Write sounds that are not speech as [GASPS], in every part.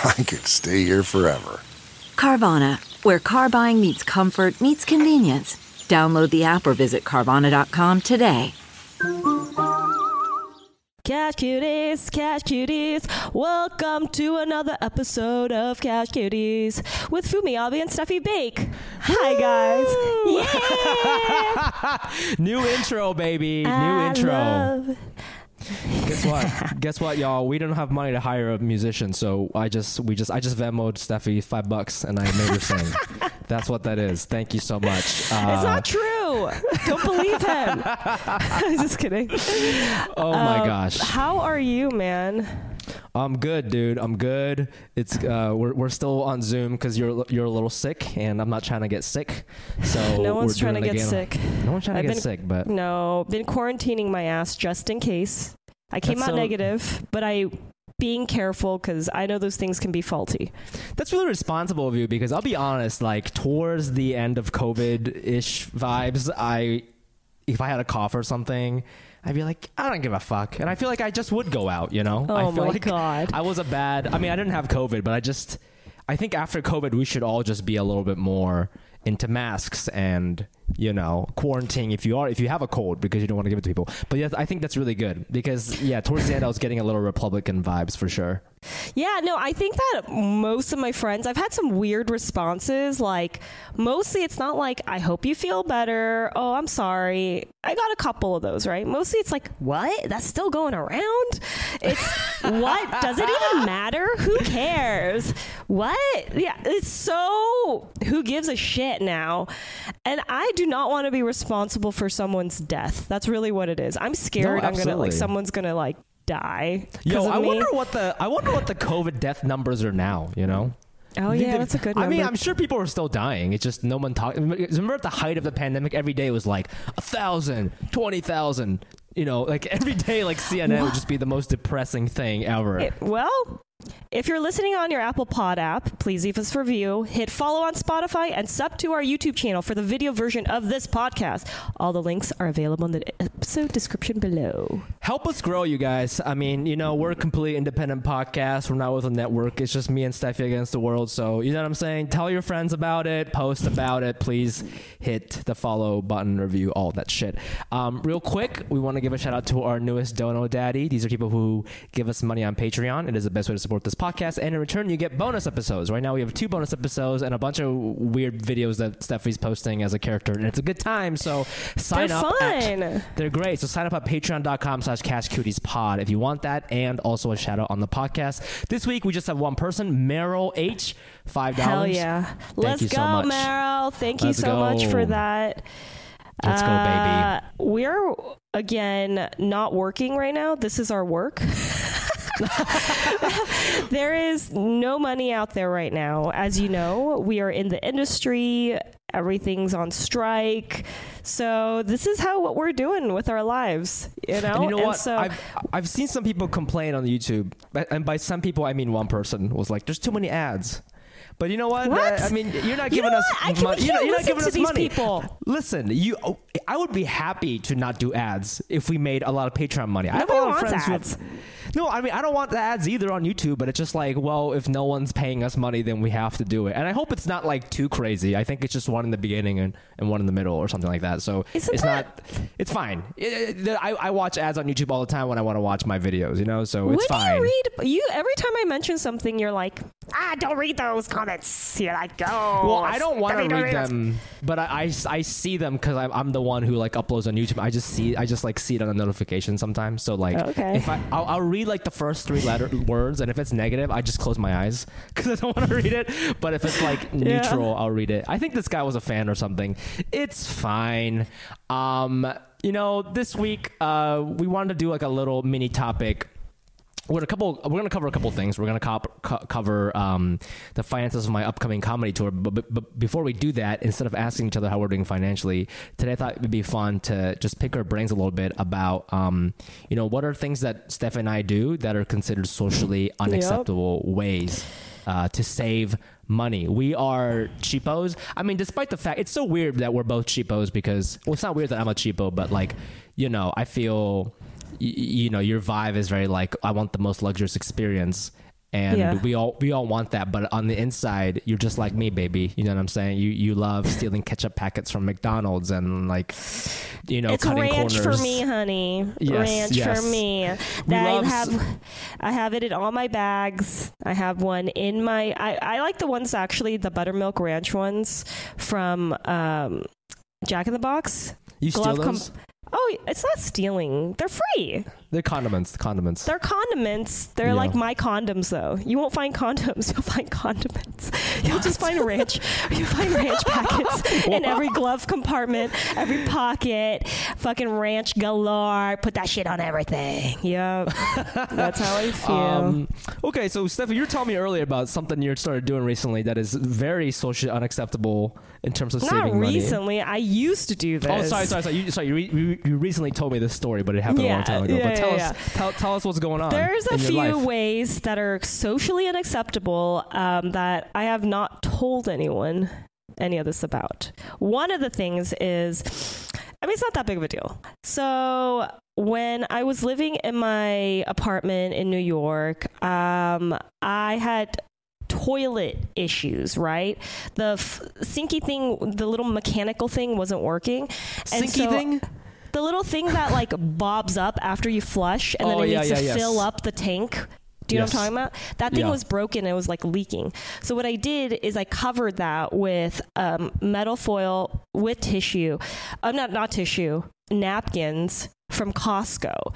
[LAUGHS] I could stay here forever. Carvana, where car buying meets comfort, meets convenience. Download the app or visit Carvana.com today. Cash Cuties, Cash Cuties. Welcome to another episode of Cash Cuties with Fumi Abe and Steffie Baik. Hi, guys. Yeah. [LAUGHS] New intro, baby. New I intro. love- Guess what? [LAUGHS] Guess what, y'all? We don't have money to hire a musician, so I just we just I just Venmoed Steffie five bucks and I made her sing. [LAUGHS] That's what that is. Thank you so much. It's Uh, not true. Don't believe him. [LAUGHS] I'm just kidding. oh my Um, gosh. How are you, man? I'm good, dude. I'm good. It's uh, we're we're still on Zoom because you're you're a little sick, and I'm not trying to get sick. So No one's trying to get again. sick. No one's trying to I've get been- sick, but No, been quarantining my ass just in case. I came That's out so- negative, but I being careful because I know those things can be faulty. That's really responsible of you because I'll be honest, like towards the end of COVID ish vibes, I if I had a cough or something, I'd be like, I don't give a fuck. And I feel like I just would go out, you know? I Oh feel my like God. I was a bad I mean, I didn't have COVID, but I just I think after COVID we should all just be a little bit more into masks and you know quarantine if you are if you have a cold because you don't want to give it to people but yes i think that's really good because yeah towards the end i was getting a little republican vibes for sure Yeah, no, I think that most of my friends, I've had some weird responses. Like, mostly it's not like, I hope you feel better. Oh, I'm sorry. I got a couple of those, right? Mostly it's like, what? That's still going around? It's, what? Does it even matter? Who cares? What? Yeah, it's so, who gives a shit now? And I do not want to be responsible for someone's death. That's really what it is. I'm scared I'm going to, like, someone's to, like, die. Yo, I me. wonder what the I wonder what the COVID death numbers are now. You know. Oh yeah, that's a good I mean, I'm sure people are still dying. It's just no one talk. Remember at the height of the pandemic, every day was like a thousand, twenty thousand. You know, like [LAUGHS] every day, like CNN would just be the most depressing thing ever. It- well, if you're listening on your Apple Pod app, please leave us a review, hit follow on Spotify, and sub to our YouTube channel for the video version of this podcast. All the links are available in the episode description below. Help us grow, you guys. I mean, you know, we're a completely independent podcast. We're not with a network. It's just me and Steffie against the world. So, you know what I'm saying? Tell your friends about it, post about it. Please hit the follow button, review, all that shit. Um, real quick, we want to give a shout out to our newest Dono Daddy. These are people who give us money on Patreon. It is the best way to support this podcast. And in return, you get bonus episodes. Right now, we have two bonus episodes and a bunch of weird videos that Steffie's posting as a character. And it's a good time. So, sign They're up. at- they're great. So sign up at patreon.com slash cashcutiespod if you want that and also a shout out on the podcast. This week we just have one person, Meryl H. $5. Hell yeah. Let's you go, so. Meryl. Thank Let's you so much for that. Let's go, Uh, We're again not working right now. This is our work. [LAUGHS] [LAUGHS] there is no money out there right now. As you know, we are in the industry. Everything's on strike. So this is how what we're doing with our lives, you know? And you know what? so I've I've seen some people complain on YouTube, and by some people I mean one person was like, "There's too many ads." But you know what? What? Uh, I mean, you're not You giving know us what? I can- money. You're, not- you're not giving us money. people. Listen, you. oh, I would be happy to not do ads if we made a lot of Patreon money. I have a lot of friends ads. who. No, I mean I don't want the ads either on YouTube, but it's just like, well, if no one's paying us money, then we have to do it. And I hope it's not like too crazy. I think it's just one in the beginning and, and one in the middle or something like that. So it's that- not. It's fine. It- it- I, I watch ads on YouTube all the time when I want to watch my videos. You know, so it's fine. do you read? You every time I mention something, you're like, ah, don't read those comments. You're like, oh. well, I don't want to read those." them, but I, I, I see them because I'm, I'm the one who like uploads on YouTube. I just see I just like see it on a notification sometimes. So like Okay. if I I'll, I'll read like the first three letter words, and if it's negative, I just close my eyes [LAUGHS] because I don't want to read it. But if it's like Yeah. neutral, I'll read it. I think this guy was a fan or something. It's fine. Um, you know, this week uh, we wanted to do like a little mini topic we're gonna couple. We're gonna cover a couple things. We're gonna cop, co- cover um, the finances of my upcoming comedy tour. But, but, but before we do that, instead of asking each other how we're doing financially, today I thought it would be fun to just pick our brains a little bit about, um, you know, what are things that Steph and I do that are considered socially unacceptable ways uh, to save money. We are cheapos. I mean, despite the fact it's so weird that we're both cheapos because well, it's not weird that I'm a cheapo, but like, you know, I feel y- you know your vibe is very like I want the most luxurious experience and Yeah. we all we all want that but on the inside you're just like me baby you know what I'm saying you you love stealing ketchup packets from McDonald's and like you know It's cutting ranch corners for me, honey. Yes, ranch yes. for me. That I love have, I have it in all my bags. I have one in my. I, I like the ones actually, the buttermilk ranch ones from um, Jack in the Box. you steal Glove com- those Oh, it's not stealing. They're free. they're condiments condiments They're condiments. They're Yeah. like my condoms, though. You won't find condoms. [LAUGHS] You'll find condiments. You'll just find ranch. You'll find ranch packets [LAUGHS] in every glove compartment, every pocket. Fucking ranch galore. Put that shit on everything. Yep. That's how I [LAUGHS] feel. Um, okay, so Steffie, you were telling me earlier about something you started doing recently that is very socially unacceptable in terms of Not saving money. Not recently. I used to do this. Oh, sorry, sorry, sorry. You, sorry, you, you, you recently told me this story, but it happened a long time ago. yeah, but tell yeah, us, yeah. tell, tell us what's going on. There's a few ways that are socially unacceptable um, that I have not told anyone any of this about. One of the things is, I mean, it's not that big of a deal. So when I was living in my apartment in New York, um, I had toilet issues, right? The f- sinky thing, the little mechanical thing wasn't working. And Sinky so- thing? The little thing that like [LAUGHS] bobs up after you flush and Oh, then it yeah, needs yeah, to yes. fill up the tank. Do you Yes. know what I'm talking about? That thing Yeah. was broken. It was like leaking. So what I did is I covered that with um, metal foil with tissue. Uh, not not tissue. Napkins from Costco.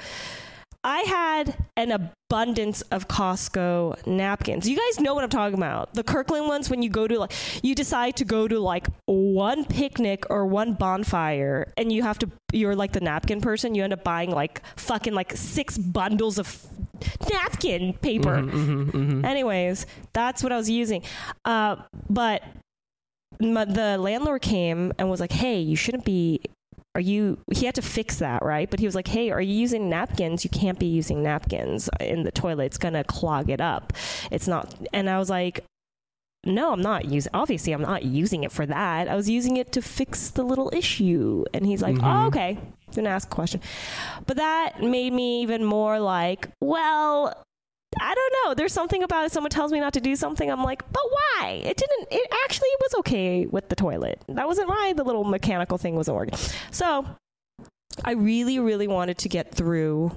I had an abundance of Costco napkins. You guys know what I'm talking about. The Kirkland ones when you go to like you decide to go to like one picnic or one bonfire and you have to you're like the napkin person, you end up buying like fucking like six bundles of napkin paper. Mm-hmm, mm-hmm, mm-hmm. Anyways, that's what I was using. Uh, but my, the landlord came and was like, "Hey, you shouldn't be are you he had to fix that right? But he was like hey are you using napkins? You can't be using napkins in the toilet. It's going to clog it up. It's not and i was like no i'm not using obviously i'm not using it for that. I was using it to fix the little issue. And he's like mm-hmm. oh okay. Didn't ask a question. But that made me even more like well I don't know. There's something about it. Someone tells me not to do something. I'm like, but why? It didn't. It actually was okay with the toilet. That wasn't why the little mechanical thing wasn't working. So, I really, really wanted to get through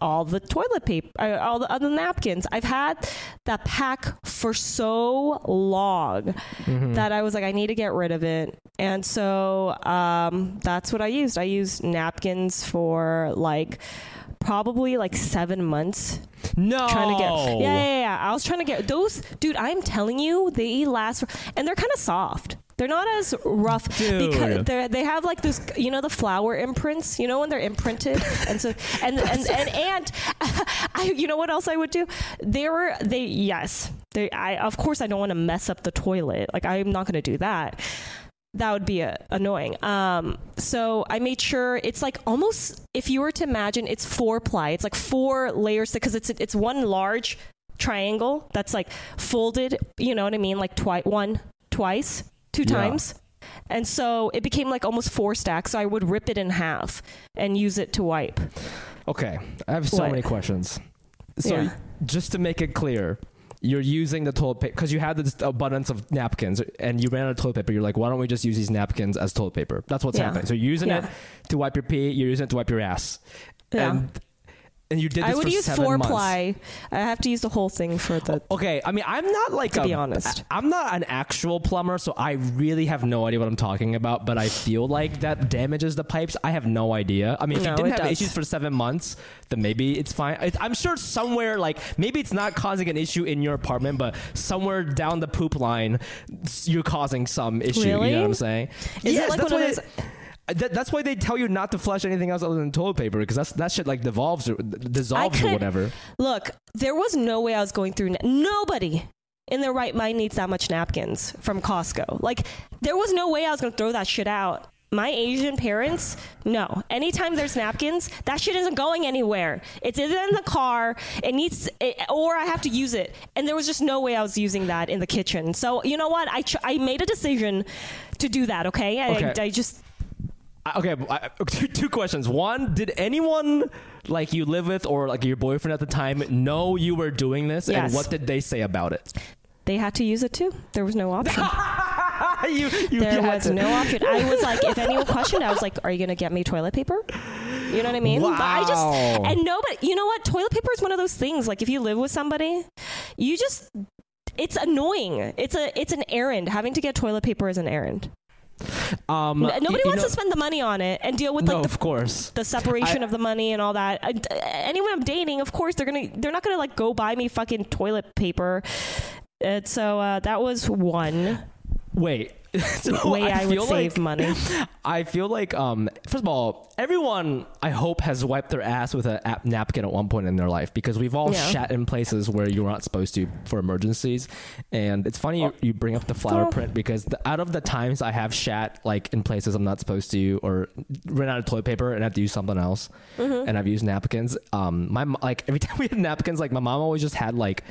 all the toilet paper, uh, all the other napkins. I've had that pack for so long that I was like, I need to get rid of it. And so um, that's what I used. I used napkins for like probably like seven months No. trying to get yeah, yeah yeah i was trying to get those dude i'm telling you they last and they're kind of soft. They're not as rough because Dude. they they have like this you know the flower imprints you know when they're imprinted? And so and and and, and [LAUGHS] I you know what else I would do? They were they yes. They I of course I don't want to mess up the toilet. Like I'm not going to do that that would be uh, annoying. Um, so I made sure it's like almost if you were to imagine it's four ply. It's like four layers because it's it's one large triangle that's like folded. You know what I mean? Like twice, one twice, two Yeah. times. And so it became like almost four stacks. So I would rip it in half and use it to wipe. Okay, I have so What? many questions. So Yeah. just to make it clear, you're using the toilet paper because you had this abundance of napkins and you ran out of toilet paper. You're like, why don't we just use these napkins as toilet paper? That's what's Yeah. happening. So you're using Yeah. it to wipe your pee. You're using it to wipe your ass. Yeah. And and you did this I would use four months. ply. I have to use the whole thing for the. Okay, I mean, I'm not like To a, be honest. I'm not an actual plumber, so I really have no idea what I'm talking about. But I feel like that damages the pipes. I have no idea. I mean, if No, you didn't have does. issues for seven months, then maybe it's fine. I'm sure somewhere like maybe it's not causing an issue in your apartment, but somewhere down the poop line, you're causing some issue. You know what I'm saying? Is it like that's one of they- that, that's why they tell you not to flush anything else other than toilet paper because that's that shit like devolves or dissolves or whatever. Look, there was no way I was going through. Na- Nobody in their right mind needs that much napkins from Costco. Like, there was no way I was going to throw that shit out. My Asian parents, no. Anytime there's napkins, that shit isn't going anywhere. It's either in the car, it needs, it, or I have to use it. And there was just no way I was using that in the kitchen. So you know what? I tr- I made a decision to do that. Okay, I, Okay. I, I just Okay, I, [LAUGHS] two, two questions. One, did anyone like you live with or like your boyfriend at the time know you were doing this, and Yes. what did they say about it? they had to use it too. There was no [LAUGHS] option. you, you There had was to- no option. I was like, if [LAUGHS] anyone questioned, I was like, "Are you gonna get me toilet paper?" You know what I mean? But I Wow. just and nobody. You know what? Toilet paper is one of those things. Like if you live with somebody, you just it's annoying. It's a it's an errand. Having to get toilet paper is an errand. Um, Nobody you wants know- to spend the money on it and deal with No, like of the, course. the separation I- of the money and all that. I, anyone I'm dating, of course, they're gonna they're not gonna like go buy me fucking toilet paper. And so uh, that was one Wait. [LAUGHS] so way I, would feel save money. [LAUGHS] I feel like, um, first of all, everyone I hope has wiped their ass with a ap- napkin at one point in their life because we've all Yeah. shat in places where you're not supposed to for emergencies. And it's funny you, you bring up the flower Oh. print because the, out of the times I have shat like in places I'm not supposed to or ran out of toilet paper and have to use something else, Mm-hmm. and I've used napkins. Um, my like every [LAUGHS] time we had napkins, like my mom always just had like.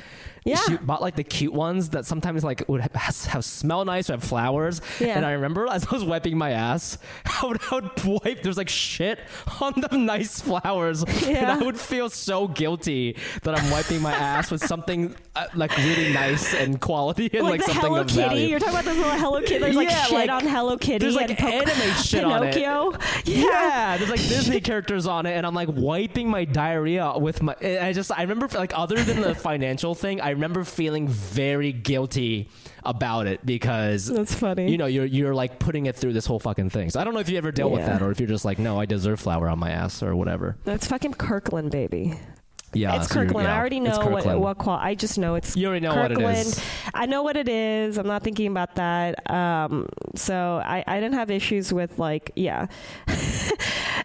Yeah. She bought like the cute ones that sometimes like would have, have smell nice or have flowers. Yeah. And I remember as I was wiping my ass, [LAUGHS] I would, I would wipe. There's like shit on the nice flowers, and I would feel so guilty that I'm wiping my ass with something uh, like really nice and quality and like, like, something Hello of Kitty. value. You're talking about this little Hello Kitty. There's like Yeah, shit like, on Hello Kitty. there's, like, and anime shit on it. Pinocchio. Yeah. there's like Disney [LAUGHS] characters on it, and I'm like wiping my diarrhea with my. I just, I remember like other than the financial thing, I remember feeling very guilty about it because That's funny. You know, you're you're like putting it through this whole fucking thing. So I don't know if you ever dealt with that, or if you're just like, no, I deserve flour on my ass or whatever. That's fucking Kirkland, baby. Yeah, it's so Kirkland. yeah, I already know what what qual. I just know it's. You already know what it Kirkland. I know what it is. I'm not thinking about that. Um, so I, I didn't have issues with like yeah, [LAUGHS]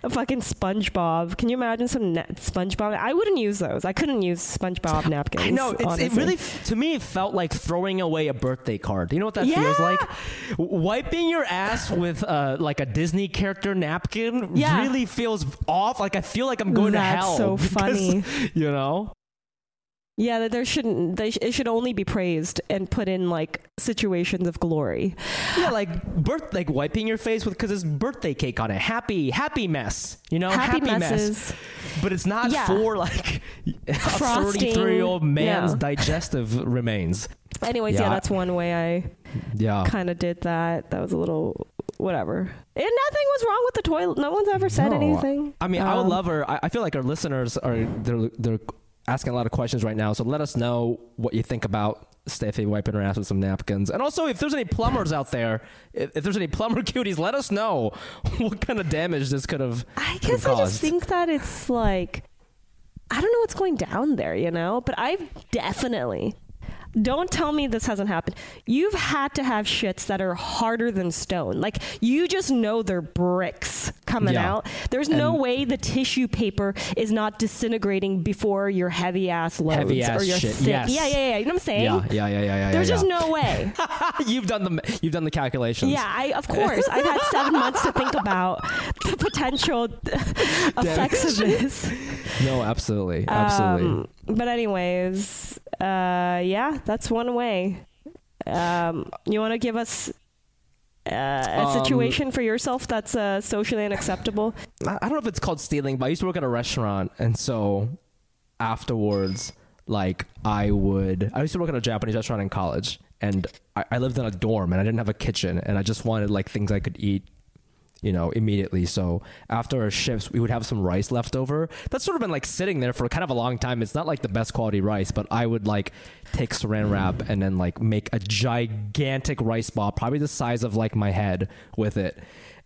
a fucking SpongeBob. Can you imagine some na- SpongeBob? I wouldn't use those. I couldn't use SpongeBob [LAUGHS] napkins. I know it's, it really to me it felt like throwing away a birthday card. You know what that feels like? Wiping your ass with uh, like a Disney character napkin Yeah. really feels off. Like I feel like I'm going That's to hell. so [LAUGHS] because, funny. You know? Yeah, that there shouldn't. They sh- it should only be praised and put in like situations of glory. Yeah, like birth, like wiping your face with because it's birthday cake on it. Happy, happy mess. You know, Happy mess. messes. But it's not Yeah. for like a 33 year old man's Yeah. digestive remains. Anyways, yeah, Yeah. that's one way I Yeah. kind of did that. That was a little whatever. And nothing was wrong with the toilet. No one's ever said No. anything. I mean, I would Um, love her. I, I feel like our listeners are they're they're asking a lot of questions right now. So let us know what you think about Steffie wiping her ass with some napkins. And also, if there's any plumbers out there, if, if there's any plumber [LAUGHS] cuties, let us know [LAUGHS] what kind of damage this could have. I guess I just think that it's like I don't know what's going down there, you know. But I've definitely. Don't tell me this hasn't happened. You've had to have shits that are harder than stone. Like you just know they're bricks coming Yeah. out. There's no way the tissue paper is not disintegrating before your heavy ass loads Heavy ass or your shit, thick. yes. Yeah, yeah, yeah. You know what I'm saying? Yeah, yeah, yeah, yeah, yeah. There's yeah, just no way. [LAUGHS] you've done the you've done the calculations. Yeah, I of course. I've had seven months to think about the potential [LAUGHS] effects of this. No, absolutely, absolutely. Um, but anyways, uh, yeah, that's one way. Um, you want to give us uh, a situation for yourself that's uh, socially unacceptable? I I don't know if it's called stealing, but I used to work at a restaurant, and so afterwards, like I would, I used to work at a Japanese restaurant in college, and I, I lived in a dorm, and I didn't have a kitchen, and I just wanted like things I could eat. You know, immediately. So after our shifts, we would have some rice left over. That's sort of been like sitting there for kind of a long time. It's not like the best quality rice, but I would like take saran wrap and then like make a gigantic rice ball, probably the size of like my head with it.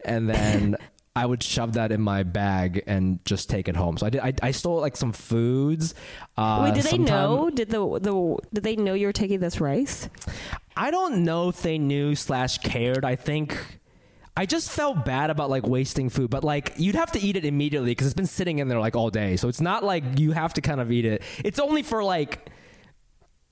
And then [COUGHS] I would shove that in my bag and just take it home. So I did. I, I stole like some foods. Uh, Wait, did they know? Did the the did they know you were taking this rice? I don't know if they knew slash cared. I think I just felt bad about like wasting food, but like you'd have to eat it immediately because it's been sitting in there like all day. So it's not like you have to kind of eat it. It's only for like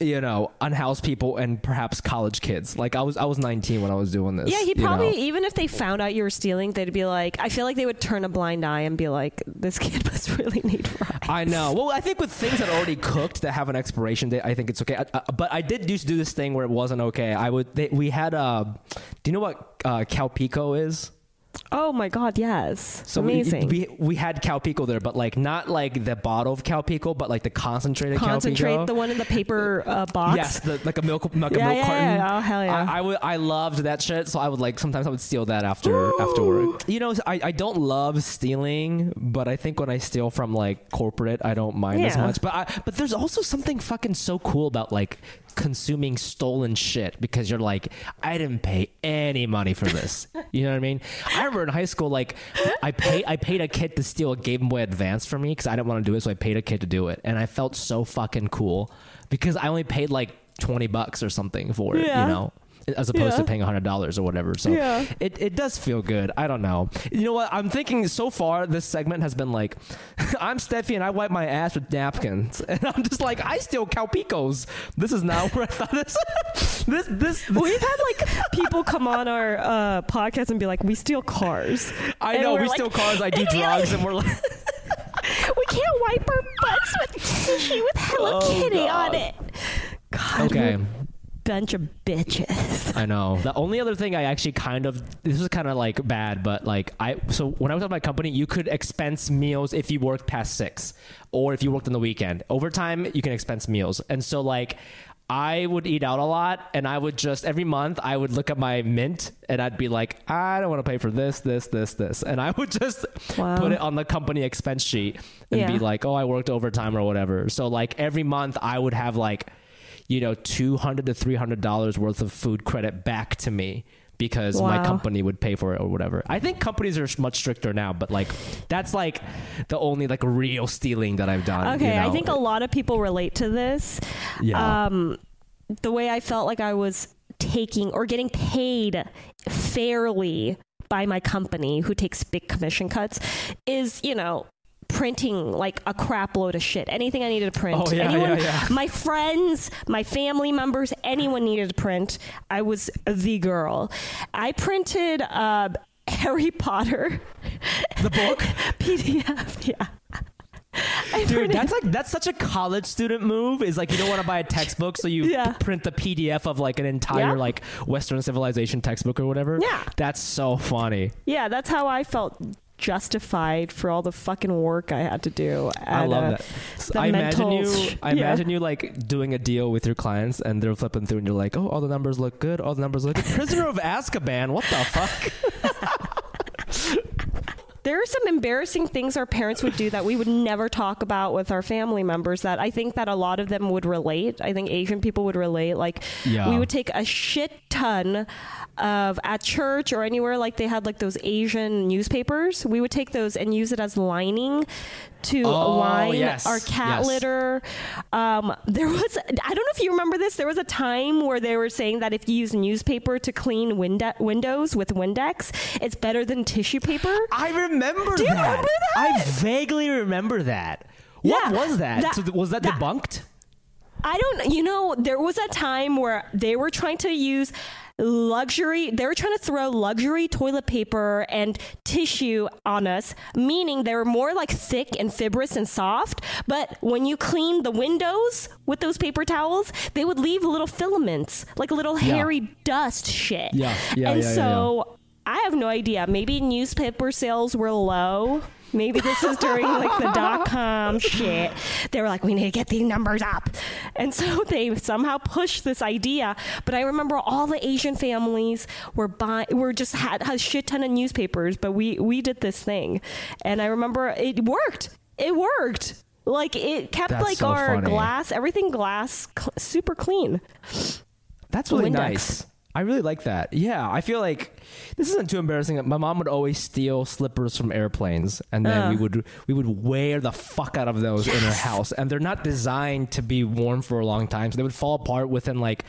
you know unhoused people and perhaps college kids. Like I was I was 19 when I was doing this. Yeah, he you probably know? even if they found out you were stealing, they'd be like, I feel like they would turn a blind eye and be like, this kid [LAUGHS] must really need rice. I know. Well, I think with things that are already cooked that have an expiration date, I think it's okay. I, I- but I did used to do this thing where it wasn't okay. I would. They, we had. Uh, do you know what uh, Calpico is? Oh my god, yes, So amazing. We, we had Calpico there, but like not like the bottle of Calpico, but like the concentrated Concentrate Calpico. the one in the paper uh, box. Yes, the, like a milk, like a milk yeah, carton. yeah. Oh, hell yeah. I, I would, I loved that shit. So I would like sometimes I would steal that after [GASPS] after work. You know, I, I don't love stealing, but I think when I steal from like corporate, I don't mind as much. But I, but there's also something fucking so cool about like consuming stolen shit because you're like, I didn't pay any money for this. [LAUGHS] you know what I mean? I remember in high school, like I paid I paid a kid to steal a Game Boy Advance for me because I didn't want to do it, so I paid a kid to do it, and I felt so fucking cool because I only paid like twenty bucks or something for it. Yeah. You know. As opposed to Yeah. paying hundred dollars or whatever, so Yeah. it, it does feel good. I don't know. You know what? I'm thinking so far this segment has been like, [LAUGHS] I'm Steffie and I wipe my ass with napkins, [LAUGHS] and I'm just like, I steal Calpicos. This is not [LAUGHS] where I thought this. this this. We've had like people come on our uh, podcast and be like, "We steal cars." I And know we're like- steal cars. I do drugs, like, and we're like, we can't wipe our butts with tissue with Hello Oh, Kitty God. on it. God, okay. Bunch of bitches. I know. The only other thing I actually kind of this is kind of like bad, but like I so when I was at my company, you could expense meals if you worked past six, or if you worked on the weekend. Overtime, you can expense meals, and so like. I would eat out a lot, and I would just every month I would look at my mint, and I'd be like, I don't want to pay for this, this, this, this, and I would just Wow. put it on the company expense sheet and be like, oh, I worked overtime or whatever. So like every month I would have like you know, two hundred to three hundred dollars worth of food credit back to me because my company would pay for it or whatever. I think companies are much stricter now, but like that's like the only like real stealing that I've done. Okay, you I think a lot of people relate to this. Yeah. Um, the way I felt like I was taking or getting paid fairly by my company, who takes big commission cuts, is you know printing like a crap load of shit. Anything I needed to print. Oh, yeah, anyone, yeah, yeah. My friends, my family members, anyone needed to print. I was the girl. I printed uh, Harry Potter the book, [LAUGHS] PDF. Yeah. I dude. That's like that's such a college student move. Is like you don't want to buy a textbook, so you Yeah. print the PDF of like an entire Yeah. like Western civilization textbook or whatever. Yeah. that's so funny. Yeah, that's how I felt justified for all the fucking work I had to do. I love uh, that. I imagine you. I yeah. imagine you like doing a deal with your clients, and they're flipping through, and you're like, "Oh, all the numbers look good. All the numbers look good." Prisoner of Azkaban. What the fuck? [LAUGHS] There are some embarrassing things our parents would do that we would never talk about with our family members that I think that a lot of them would relate. I think Asian people would relate. Like Yeah. we would take a shit ton of at church or anywhere like they had like those Asian newspapers. We would take those and use it as lining to Oh, line yes, our cat yes. litter. Um, there was I don't know if you remember this. There was a time where they were saying that if you use newspaper to clean window- windows with Windex, it's better than tissue paper. I remember Do you that. remember that? I vaguely remember that. What Yeah, was that? that- so th- was that, that- debunked? I don't, you know, there was a time where they were trying to use luxury they were trying to throw luxury toilet paper and tissue on us meaning they were more like thick and fibrous and soft. But when you clean the windows with those paper towels they would leave little filaments like little hairy dust shit. Yeah, yeah, and yeah, yeah, so i have no idea. Maybe newspaper sales were low Maybe this is during like the dot com [LAUGHS] shit. They were like, we need to get these numbers up. And so [LAUGHS] they somehow pushed this idea. But I remember all the Asian families were buying, were just had a shit ton of newspapers, but we, we did this thing. And I remember it worked. It worked. Like it kept That's like so our funny. glass, everything glass, cl- super clean. That's really Windex. nice. I really like that. Yeah, I feel like this isn't too embarrassing. My mom would always steal slippers from airplanes, and then we Uh. would we would wear the fuck out of those in her house. And they're not designed to be worn for a long time, so they would fall apart within like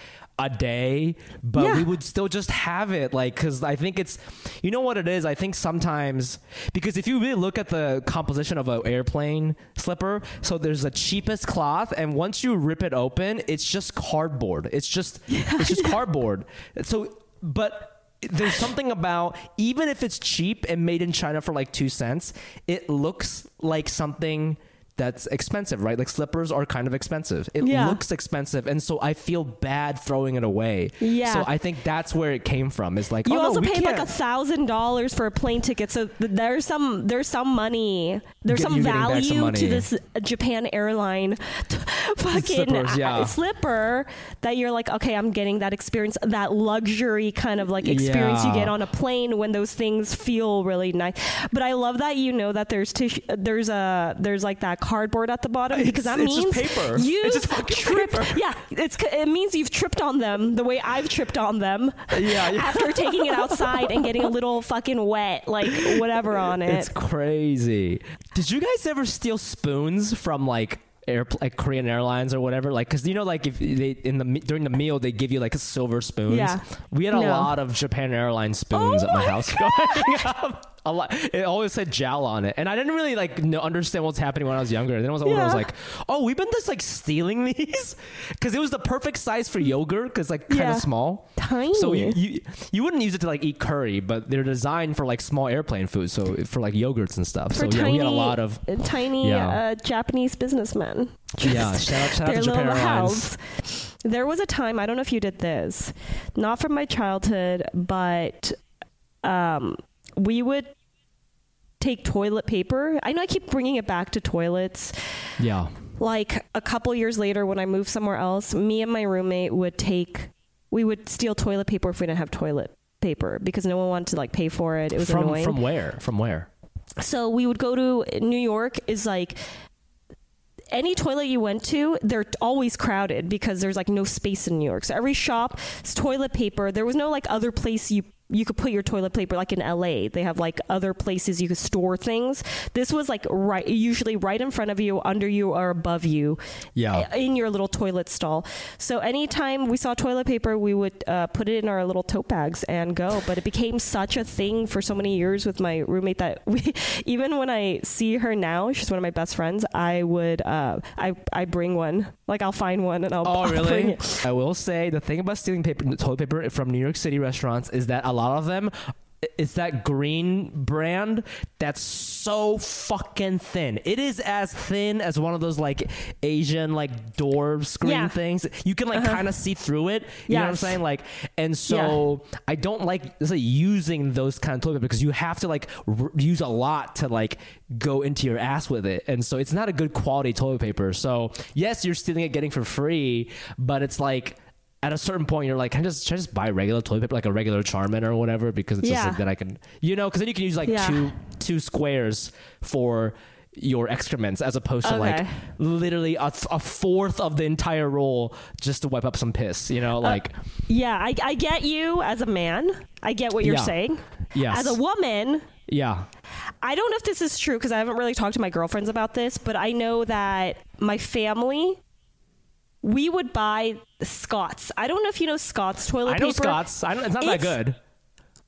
a day. But Yeah. we would still just have it, like because I think it's, you know what it is. I think sometimes because if you really look at the composition of an airplane slipper, so there's the cheapest cloth, and once you rip it open, it's just cardboard. It's just [LAUGHS] it's just cardboard. So, but there's something about even if it's cheap and made in China for like two cents, it looks like something that's expensive, right? Like slippers are kind of expensive. It Yeah. looks expensive, and so I feel bad throwing it away. Yeah. So I think that's where it came from. Is like You oh, also we paid like a thousand dollars for a plane ticket, so th- there's some there's some money, there's Get- some you're getting back some value money. to this Japan airline t- [LAUGHS] fucking Slippers, yeah. uh, slipper that you're like, okay, I'm getting that experience, that luxury kind of like experience you get on a plane when those things feel really nice. But I love that you know that there's there's a there's like that cardboard at the bottom because that It's- it's means paper. you it's just tripped. Paper. Yeah, it's it means you've tripped on them the way I've tripped on them Yeah, yeah. after taking it outside and getting a little fucking wet, like whatever on it. It's crazy. Did you guys ever steal spoons from like air like Korean Airlines or whatever? Like, cause you know, like if they in the during the meal they give you like a silver spoons. Yeah. We had a No. lot of Japan Airlines spoons Oh at my, my house growing [LAUGHS] up. A lot. It always said JAL on it, and I didn't really like know, understand what's happening when I was younger. And then I was older, I was like, "Oh, we've been just like stealing these," [LAUGHS] because it was the perfect size for yogurt, because like kind of Yeah. small, Tiny. So you, you you wouldn't use it to like eat curry, but they're designed for like small airplane food, so for like yogurts and stuff. for so yeah, tiny, we had a lot of tiny Yeah. uh, Japanese businessmen. yeah. Shout out, shout out to Japan little Airlines. house. There was a time I don't know if you did this, not from my childhood, but um, we would take toilet paper. I know I keep bringing it back to toilets. Yeah, like a couple years later when I moved somewhere else, me and my roommate would take we would steal toilet paper if we didn't have toilet paper because no one wanted to like pay for it. It was from annoying. from where? From where? so we would go to New York is like any toilet you went to, they're always crowded because there's like no space in New York. So every shop is toilet paper. There was no like other place you you could put your toilet paper like in LA. They have like other places you could store things. This was like right usually right in front of you, under you or above you. Yeah. In your little toilet stall. So anytime we saw toilet paper, we would uh, put it in our little tote bags and go. But it became such a thing for so many years with my roommate that [LAUGHS] we even when I see her now, she's one of my best friends. I would uh, I I bring one. Like I'll find one and I'll. Oh, [LAUGHS] I'll really? it. I will say the thing about stealing paper, toilet paper from New York City restaurants is that a lot of them, it's that green brand that's so fucking thin. It is as thin as one of those like Asian like door screen Yeah. things. You can like uh-huh. kind of see through it. You know what I'm saying? Like, and so I don't like, let's using those kind of toilet paper because you have to like r- use a lot to like go into your ass with it, and so it's not a good quality toilet paper. So yes, you're stealing it, getting for free, but it's like. At a certain point, you're like, can I just, should I just buy regular toilet paper, like a regular Charmin or whatever, because it's just like that I can, you know, because then you can use like Yeah. two two squares for your excrements as opposed to like literally a, a fourth of the entire roll just to wipe up some piss, you know, Uh, like Yeah, I, I get you as a man. I get what you're Yeah. saying. Yes. As a woman, yeah, I don't know if this is true because I haven't really talked to my girlfriends about this, but I know that my family, we would buy Scott's. I don't know if you know Scott's toilet paper. I know. Scott's. I don't, it's not that good.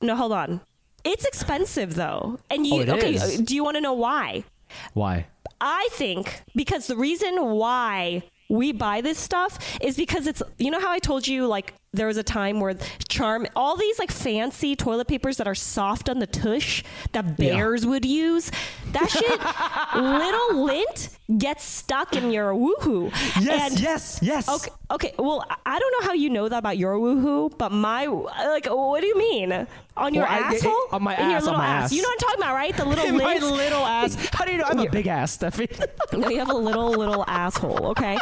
No, hold on. It's expensive though, and you Oh, okay? is. Do you want to know why? Why? I think because the reason why we buy this stuff is because it's you know how I told you like there was a time where charm all these like fancy toilet papers that are soft on the tush that bears would use that shit little [LAUGHS] lint gets stuck in your woohoo Yes, And- yes, yes. okay okay well I- i don't know how you know that about your woohoo but my like what do you mean on your Well, I- asshole on my in your ass, on little my ass. ass. you know what i'm talking about right the little [LAUGHS] In my lint little ass. [LAUGHS] How do you know I'm a big ass, Steffie? no, you have a little little asshole. Okay,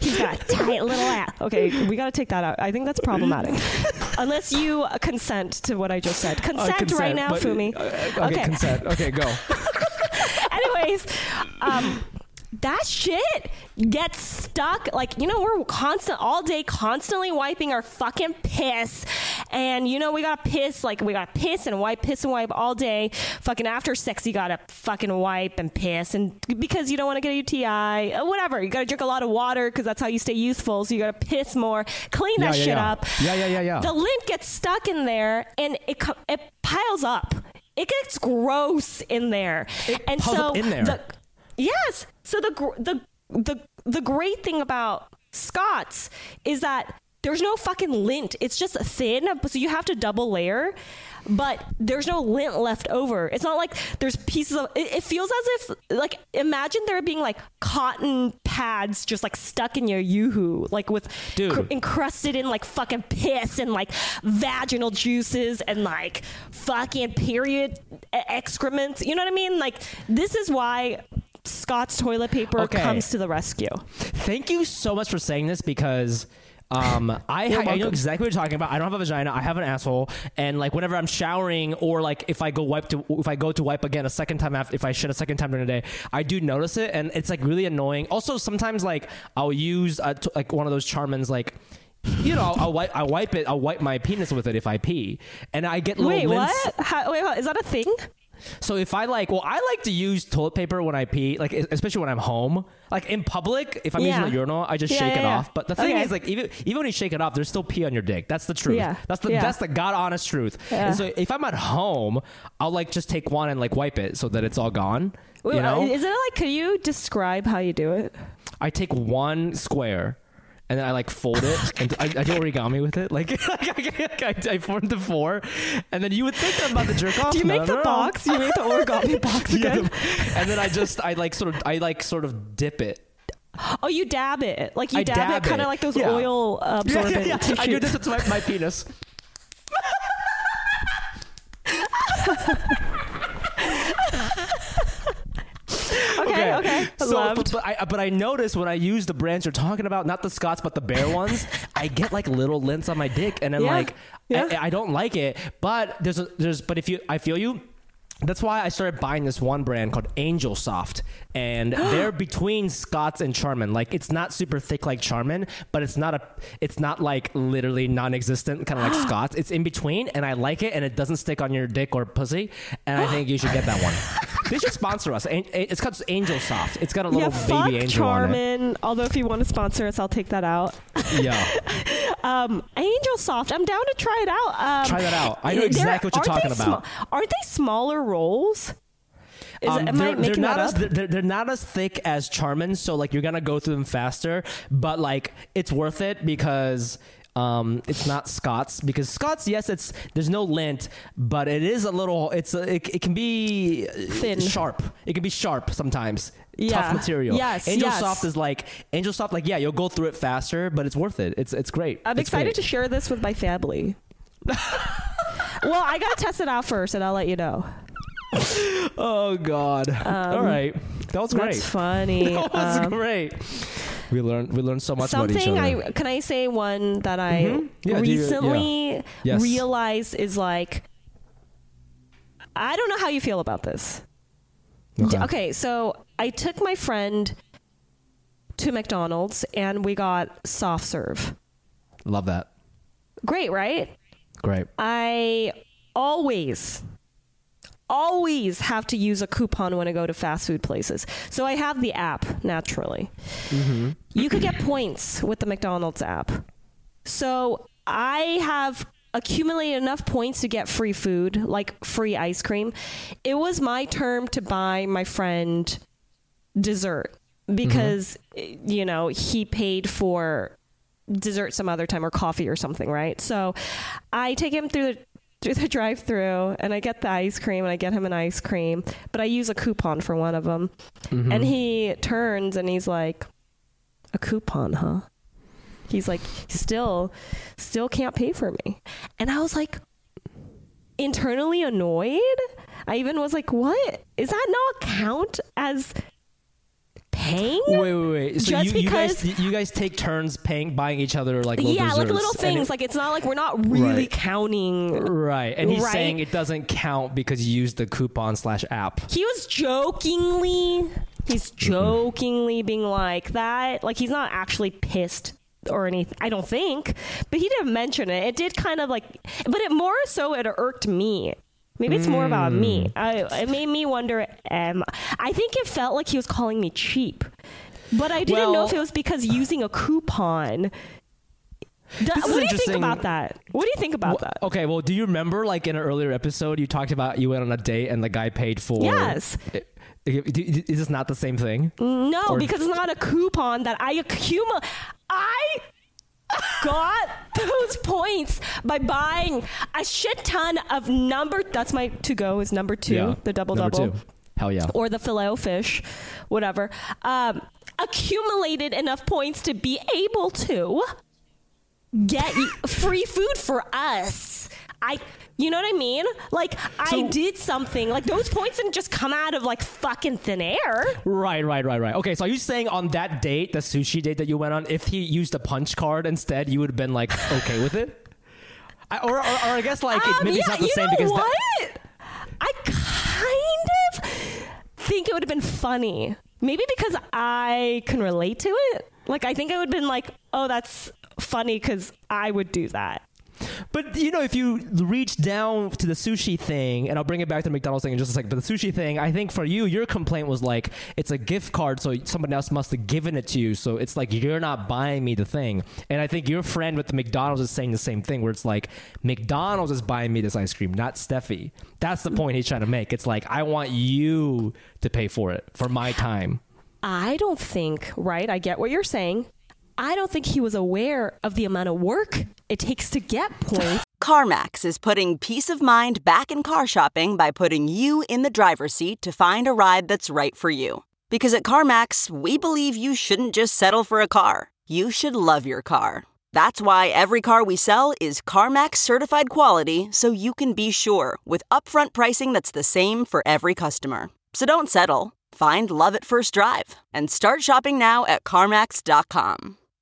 he's got a tight little ass. Okay, we got to take that out. I think that's problematic. Unless you consent to what I just said. Uh, Consent, right now, but- Fumi. uh, okay, consent. Okay, go. [LAUGHS] Anyways, um, that shit gets stuck. Like, you know, we're constant all day, constantly wiping our fucking piss. And, you know, we gotta piss, like, we gotta piss and wipe, piss and wipe all day. Fucking after sex, you gotta fucking wipe and piss. And because you don't wanna get a UTI, uh, whatever. You gotta drink a lot of water because that's how you stay youthful. So you gotta piss more, clean Yeah, that yeah, shit yeah. up. Yeah, yeah, yeah, yeah. The lint gets stuck in there and it, it piles up. It gets gross in there. and so in there. the Yes. So the the the the great thing about Scots is that there's no fucking lint. It's just thin, so you have to double layer. But there's no lint left over. It's not like there's pieces of. It, it feels as if like imagine there being like cotton pads just like stuck in your yoo-hoo, like with Dude. cr- encrusted in like fucking piss and like vaginal juices and like fucking period excrements. You know what I mean? Like this is why Scott's toilet paper Okay. comes to the rescue. Thank you so much for saying this because um, [LAUGHS] I, I know exactly what you're talking about. I don't have a vagina. I have an asshole, and like whenever I'm showering or like if I go wipe to if I go to wipe again a second time after if I shit a second time during the day, I do notice it, and it's like really annoying. Also, sometimes like I'll use a like one of those Charmins like. You know, I'll, I'll wipe. I'll wipe it. I'll wipe my penis with it if I pee, and I get little Wait, lints. what? How, wait, what? Is that a thing? So if I like, well, I like to use toilet paper when I pee, like especially when I'm home, like in public. If I'm Yeah. using the urinal, I just Yeah, shake yeah, it off. But the thing Okay. is, like, even even when you shake it off, there's still pee on your dick. That's the truth. Yeah. That's the that's the god honest truth. And so if I'm at home, I'll like just take one and like wipe it so that it's all gone. Wait, you uh, know, Is it like? Could you describe how you do it? I take one square. And then I like fold it, [LAUGHS] and I, I do origami with it. Like [LAUGHS] I, I form the four, and then you would think I'm about to jerk [LAUGHS] off. Do you make the box? You make the origami box Yeah, again? and then I just I like sort of I like sort of dip it. Oh, you dab it. Like you I dab, dab it, kind of like those Yeah. oil absorbent tissues. I do this with my, my penis. Okay, okay. So, Loved. but, I but I notice when I use the brands you're talking about, not the Scots, but the Bear [LAUGHS] ones, I get like little lints on my dick, and then Yeah. like Yeah. I, I don't like it. But there's a, there's but if you I feel you. That's why I started buying this one brand called Angel Soft, and [GASPS] they're between Scott's and Charmin. Like it's not super thick like Charmin, but it's not a, it's not like literally non-existent, kind of like [GASPS] Scott's. It's in between, and I like it, and it doesn't stick on your dick or pussy. And I think you should get that one. [GASPS] They should sponsor us. It's called Angel Soft. It's got a little yeah, baby angel on it. Charmin. Although if you want to sponsor us, I'll take that out. Yeah, [LAUGHS] Um, Angel Soft. I'm down to try it out. Um, Try that out. I know exactly what you're talking they about. aren't they smaller rolls? Is Um, am they're, they're not that as they're, they're not as thick as Charmin, so like you're gonna go through them faster. But like it's worth it because um, it's not Scots because Scots, yes, it's there's no lint, but it is a little. It's a, it, it can be uh, Thin. sharp. It can be sharp sometimes. Yeah. Tough material. Yes, Angel yes. Soft is like Angel Soft. Like yeah, you'll go through it faster, but it's worth it. It's it's great. I'm It's excited great. to share this with my family. [LAUGHS] well, I gotta test it out first, and I'll let you know. [LAUGHS] Oh God! All right, that was great. Um, That's funny. [LAUGHS] That was Um, great. We learned we learned so much about each Something other. I can I say one that I Mhm. Yeah, do you- recently Yes. realized is like I don't know how you feel about this. D- Okay. so I took my friend to McDonald's and we got soft serve. Love that. Great, right? Great. I always always have to use a coupon when I go to fast food places. So I have the app naturally. Mm-hmm. You could get points with the McDonald's app. So I have accumulated enough points to get free food, like free ice cream. It was my turn to buy my friend dessert because mm-hmm. you know, he paid for dessert some other time or coffee or something, right? So I take him through the through the [LAUGHS] drive-through and I get the ice cream and I get him an ice cream, but I use a coupon for one of them. Mm-hmm. And he turns and he's like, "A coupon, huh?" He's like, "Still still can't pay for me." And I was like internally annoyed. I even was like, "What? Is that not count as paying?" Wait, wait, wait. So Just you, you guys you guys take turns paying buying each other like little yeah, like little things. it- like it's not like we're not really Right. counting. right, and he's Right. saying it doesn't count because you used the coupon slash app. He was jokingly, he's jokingly being like that. Like he's not actually pissed or anything. I don't think, but he didn't mention it. It did kind of like, but it more so it irked me. Maybe it's more about me. I, it made me wonder. Um, I think it felt like he was calling me cheap, but I didn't know if it was because using a coupon. What do you think about that? What do you think about that? Okay, well, do you remember like in an earlier episode you talked about you went on a date and the guy paid for? Yes. Is this not the same thing? No, Or- because it's not a coupon that I accumulate. I got those points by buying a shit ton of number. That's my to go is number two, Yeah. the double Number double. two. Hell yeah. Or the filet fish, whatever. Um, accumulated enough points to be able to get free food for us. I, you know what I mean? Like I did something. Like those points didn't just come out of like fucking thin air. Right, right, right, right. Okay, so are you saying on that date, the sushi date that you went on, if he used a punch card instead, you would have been like [LAUGHS] okay with it? I, or, or, or I guess like it, Um, maybe yeah, it's not the same because what? that- I kind of think it would have been funny. Maybe because I can relate to it. Like I think I would have been like, "Oh, that's funny because I would do that." But you know, if you reach down to the sushi thing, and I'll bring it back to the McDonald's thing in just a second. But the sushi thing, I think for you, your complaint was like it's a gift card, so someone else must have given it to you. So it's like you're not buying me the thing. And I think your friend with the McDonald's is saying the same thing, where it's like McDonald's is buying me this ice cream, not Steffie. That's the point he's trying to make. It's like I want you to pay for it for my time. I don't think, right? I get what you're saying. I don't think he was aware of the amount of work it takes to get points. [LAUGHS] CarMax is putting peace of mind back in car shopping by putting you in the driver's seat to find a ride that's right for you. Because at CarMax, we believe you shouldn't just settle for a car, you should love your car. That's why every car we sell is CarMax certified quality so you can be sure with upfront pricing that's the same for every customer. So don't settle. Find love at first drive and start shopping now at CarMax.com.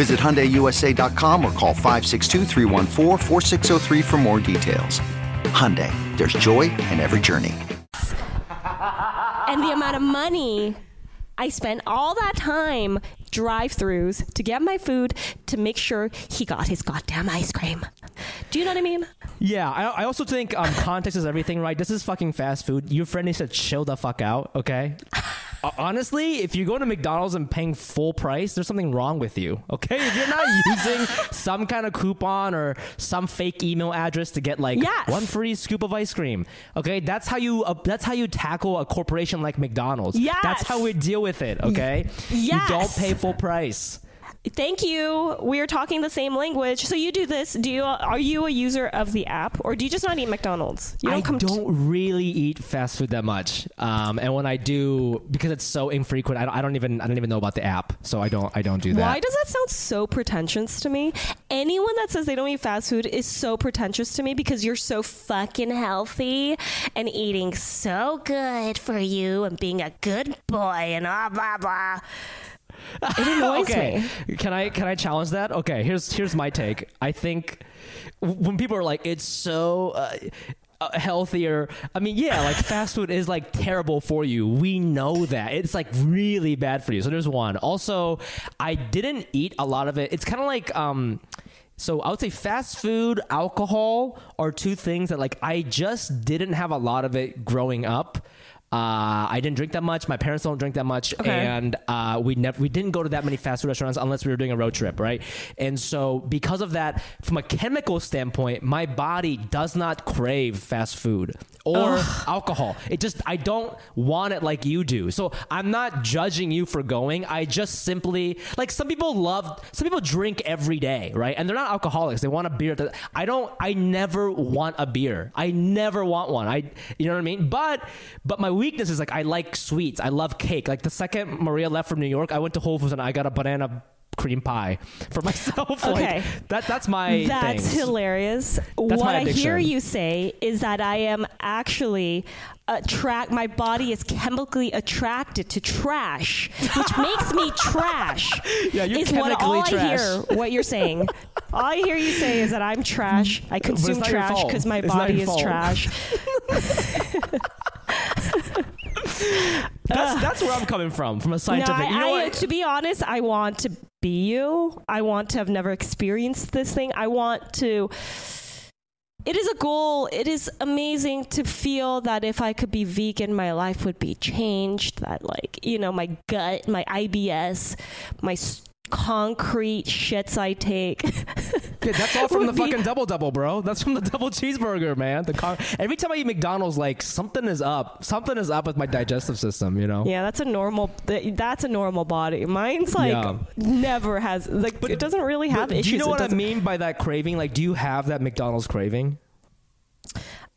Visit HyundaiUSA.com or call 562-314-4603 for more details. Hyundai, there's joy in every journey. and the amount of money I spent all that time drive-throughs to get my food to make sure he got his goddamn ice cream. Do you know what I mean? Yeah, I, I also think um, context is everything, right? This is fucking fast food. Your friend needs to chill the fuck out, okay? Honestly, if you're going to McDonald's and paying full price, there's something wrong with you, okay? If you're not [LAUGHS] using some kind of coupon or some fake email address to get like Yes. one free scoop of ice cream, okay? That's how you uh, that's how you tackle a corporation like McDonald's. Yes. That's how we deal with it, okay? You don't pay full price. Thank you. We are talking the same language. So you do this. Do you? Are you a user of the app, or do you just not eat McDonald's? You I come don't really eat fast food that much, um, and when I do, because it's so infrequent, I don't, I don't even I don't even know about the app, so I don't I don't do that. Why does that sound so pretentious to me? Anyone that says they don't eat fast food is so pretentious to me because you're so fucking healthy and eating so good for you and being a good boy and blah blah blah. It annoys [LAUGHS] okay, me. can I can I challenge that? Okay, here's here's my take. I think when people are like, it's so. Uh, uh, healthier. I mean, yeah, like [LAUGHS] fast food is like terrible for you. We know that. It's like really bad for you. So there's one. Also, I didn't eat a lot of it. It's kind of like um So I would say fast food, alcohol are two things that like I just didn't have a lot of it growing up. Uh, I didn't drink that much. My parents don't drink that much, Okay. and uh, we never we didn't go to that many fast food restaurants unless we were doing a road trip, right? And so because of that, from a chemical standpoint, my body does not crave fast food or alcohol. It just I don't want it like you do. So I'm not judging you for going. I just simply like some people love some people drink every day, right? And they're not alcoholics. They want a beer. That- I don't. I never want a beer. I never want one. I you know what I mean? But but my weakness is like I like sweets. I love cake. Like the second Maria left from New York, I went to Whole Foods and I got a banana cream pie [LAUGHS] for myself. [LAUGHS] Okay. Like, that that's my That's thing. hilarious. what my I hear you say is that I am actually uh, attract. My body is chemically attracted to trash, which makes me [LAUGHS] trash. Yeah, you're is what all trash. I hear. What you're saying. All I hear you say is that I'm trash. I consume trash because my It's body is fault. trash. [LAUGHS] That's that's where I'm coming from, from a No, scientific. I, you know I- to be honest, I want to be you. I want to have never experienced this thing. I want to. It is a goal. It is amazing to feel that if I could be vegan, my life would be changed. That, like, you know, my gut, my IBS, my s- concrete shits I take. [LAUGHS] Yeah, that's all from the be- fucking double double, bro. That's from the double cheeseburger, man. The con- every time I eat McDonald's, like something is up. Something is up with my digestive system. You know. yeah, that's a normal. That's a normal body. Mine's like Yeah. never has. Like, but, it doesn't really have issues. Do you know what I mean by that craving? Like, do you have that McDonald's craving?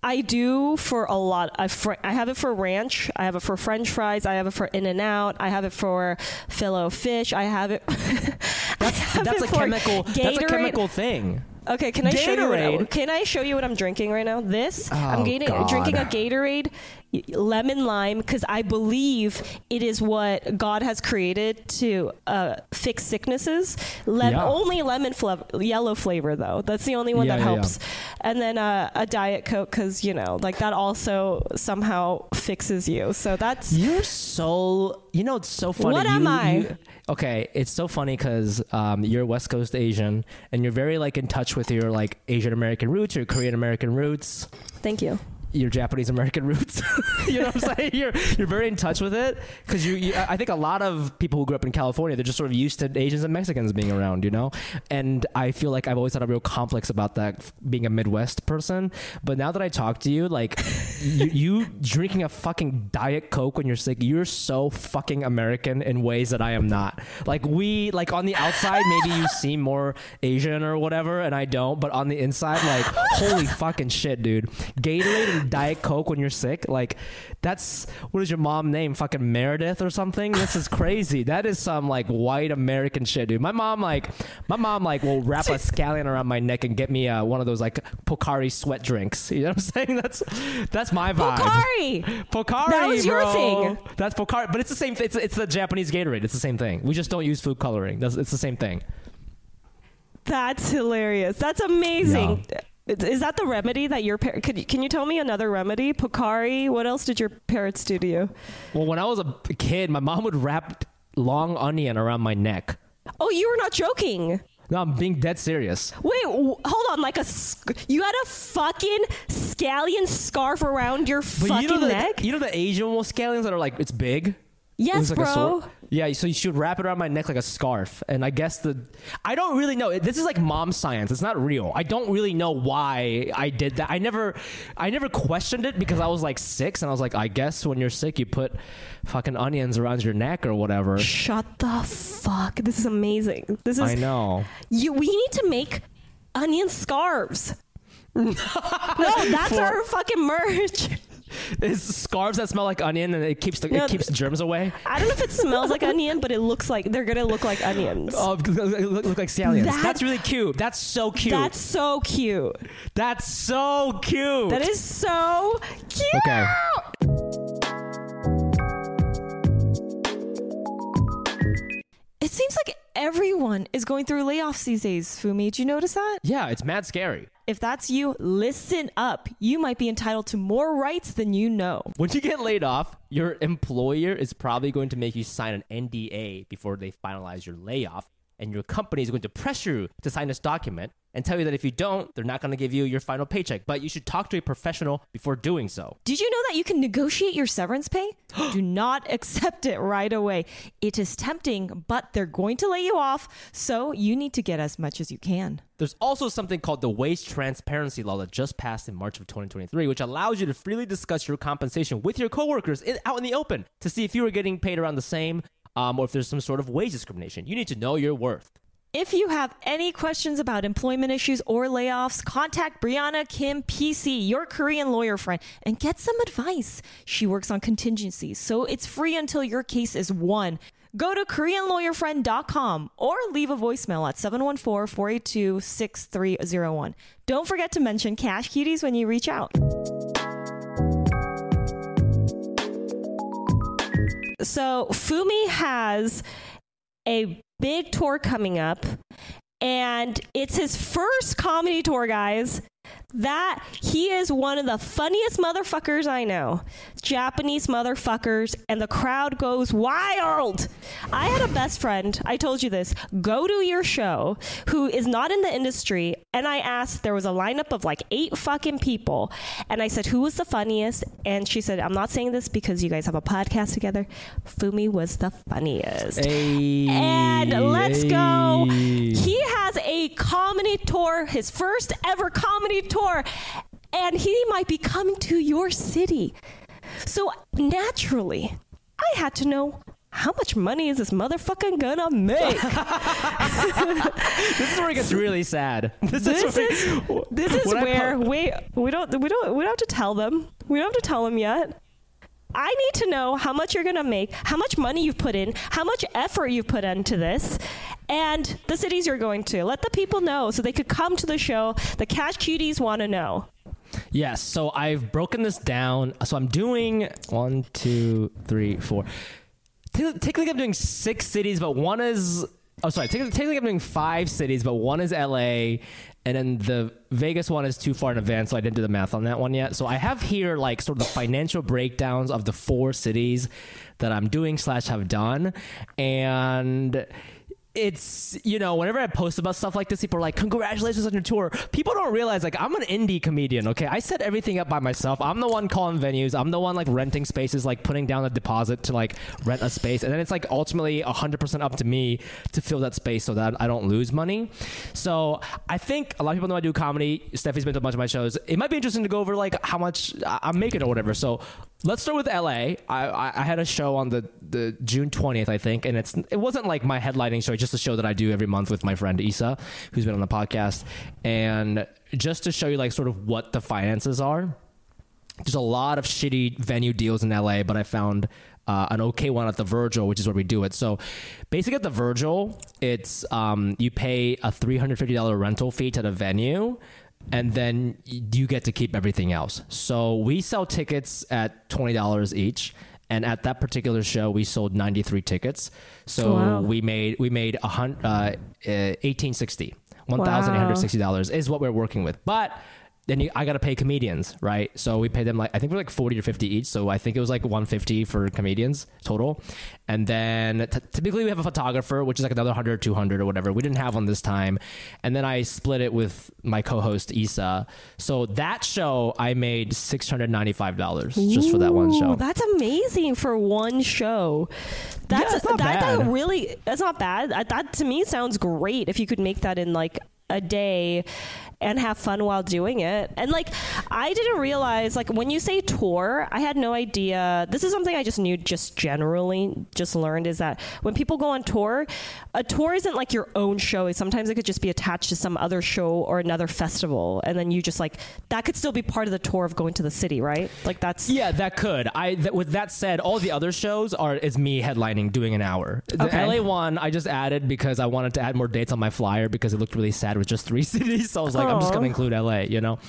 I do for a lot. I, fr- I have it for ranch. I have it for French fries. I have it for In and Out. I have it for Filet fish. I have it. [LAUGHS] That's have that's it a chemical. That's a chemical thing. Okay, can I show you? What, Gatorade? can I show you what I'm drinking right now? This I'm Oh, getting, drinking a Gatorade lemon lime because I believe it is what God has created to uh, fix sicknesses. Lem- Yeah. Only lemon flavor, yellow flavor though. That's the only one Yeah, that yeah, helps. And then uh, a diet coke because you know, like that also somehow fixes you. So that's You're so. You know, it's so funny. What You- am I? you- okay, it's so funny because um, you're West Coast Asian and you're very like in touch with your like Asian American roots, your Korean American roots. thank you. Your Japanese American [LAUGHS] roots. [LAUGHS] you know what I'm saying? You're you're very in touch with it because you, you. I think a lot of people who grew up in California, they're just sort of used to Asians and Mexicans being around, you know. And I feel like I've always had a real complex about that, being a Midwest person. But now that I talk to you, like [LAUGHS] you, you drinking a fucking diet coke when you're sick, you're so fucking American in ways that I am not. Like we, like on the outside, maybe you seem more Asian or whatever, and I don't. But on the inside, like holy fucking shit, dude. Gatorade and Diet Coke when you're sick, like that's what is your mom name? Fucking Meredith or something? This is crazy. That is some like white American shit, dude. My mom like, my mom like will wrap a scallion around my neck and get me uh, one of those like Pocari sweat drinks. You know what I'm [LAUGHS] saying? That's that's my vibe. Pocari. Pocari, That was your bro. thing. That's Pocari, but it's the same. It's it's the Japanese Gatorade. It's the same thing. We just don't use food coloring. That's, it's the same thing. That's hilarious. That's amazing. Is- Is that the remedy that your parents? could can you tell me another remedy? Pocari. What else did your parents do to you? Well, when I was a kid, my mom would wrap long onion around my neck. Oh, you were not joking. No, I'm being dead serious. Wait, w- hold on. Like a sc- you had a fucking scallion scarf around your But fucking you know the neck. you know the Asian scallions that are like it's big. Yes, like bro. Yeah, so you should wrap it around my neck like a scarf. And I guess the I don't really know. This is like mom science. It's not real. I don't really know why I did that. I never I never questioned it because I was like 6 and I was like I guess when you're sick you put fucking onions around your neck or whatever. Shut the fuck. This is amazing. This is I know. You, we need to make onion scarves. [LAUGHS] no, that's For- our fucking merch. It's scarves that smell like onion and it keeps the, No, it keeps germs away. I don't know if it smells like onion, but it looks like they're gonna look like onions. Oh, [LAUGHS] look, look like scallions. That- That's really cute. That's so cute. That's so cute. That's so cute. That is so cute. Okay. It seems like everyone is going through layoffs these days, Fumi. Did you notice that? Yeah, it's mad scary. If that's you, listen up. You might be entitled to more rights than you know. When you get laid off, your employer is probably going to make you sign an NDA before they finalize your layoff, and your company is going to pressure you to sign this document and tell you that if you don't, they're not going to give you your final paycheck. But you should talk to a professional before doing so. Did you know that you can negotiate your severance pay? [GASPS] Do not accept it right away. It is tempting, but they're going to lay you off, so you need to get as much as you can. There's also something called the wage transparency law that just passed in March of 2023, which allows you to freely discuss your compensation with your coworkers in, out in the open to see if you are getting paid around the same um, or if there's some sort of wage discrimination. You need to know your worth. If you have any questions about employment issues or layoffs, contact Brianna Kim PC, your Korean lawyer friend, and get some advice. She works on contingencies, so it's free until your case is won. Go to KoreanLawyerFriend.com or leave a voicemail at 714 482 6301. Don't forget to mention Cash Cuties when you reach out. So, Fumi has a big tour coming up, and it's his first comedy tour, guys. That he is one of the funniest motherfuckers I know. Japanese motherfuckers, and the crowd goes wild. I had a best friend, I told you this, go to your show who is not in the industry, and I asked, there was a lineup of like eight fucking people, and I said, who was the funniest? And she said, I'm not saying this because you guys have a podcast together. Fumi was the funniest. Hey, And let's go. He has a comedy tour, his first ever comedy tour, and he might be coming to your city. So naturally, I had to know how much money is this motherfucker gonna make? [LAUGHS] This is where it gets really sad. [LAUGHS] This, this where- is this is where we we don't we don't we don't have to tell them. We don't have to tell them yet. I need to know how much you're gonna make, how much money you've put in, how much effort you've put into this, and the cities you're going to. Let the people know so they could come to the show. The cash cuties want to know. Yes. So I've broken this down. So I'm doing one, two, three, four. Te- Technically, I'm doing six cities, but one is. Oh, sorry. Technically I'm doing five cities, but one is LA, and then the Vegas one is too far in advance, so I didn't do the math on that one yet. So I have here like sort of the financial breakdowns of the four cities that I'm doing slash have done, and it's you know whenever I post about stuff like this, people are like, "Congratulations on your tour." People don't realize like I'm an indie comedian. Okay, I set everything up by myself. I'm the one calling venues. I'm the one like renting spaces, like putting down a deposit to like rent a space, and then it's like ultimately 100 percent up to me to fill that space so that I don't lose money. So I think a lot of people know I do comedy. Steffie's been to a bunch of my shows. It might be interesting to go over like how much I'm making or whatever. So let's start with LA. I, I, had a show on the, the June 20th, I think, and it's it wasn't like my headlining show, it's just a show that I do every month with my friend Isa, who's been on the podcast, and just to show you like sort of what the finances are. There's a lot of shitty venue deals in LA, but I found uh, an okay one at the Virgil, which is where we do it. So, basically, at the Virgil, it's um, you pay a three hundred fifty dollar rental fee to the venue, and then you get to keep everything else. So we sell tickets at twenty dollars each, and at that particular show, we sold ninety three tickets. So Wow. we made we made a hundred uh, eighteen sixty. One thousand eight hundred sixty dollars is what we're working with, but then you, I got to pay comedians, right? So we pay them like I think we're like forty or fifty each. So I think it was like one fifty for comedians total, and then t- typically we have a photographer, which is like another 100 or 200 or whatever. We didn't have one this time, and then I split it with my co-host Isa. So that show I made six hundred ninety five dollars just for that one show. That's amazing for one show. That's Yeah, not that, bad. that really that's not bad. That to me sounds great if you could make that in like a day and have fun while doing it. And like I didn't realize like when you say tour, I had no idea. This is something I just knew just generally just learned is that when people go on tour, a tour isn't like your own show. Sometimes it could just be attached to some other show or another festival and then you just like that could still be part of the tour of going to the city, right? Like that's Yeah, that could. I th- with that said, all the other shows are is me headlining doing an hour. The Okay. LA one I just added because I wanted to add more dates on my flyer because it looked really sad with just three [LAUGHS] cities. So I was like, I'm just gonna include LA, you know.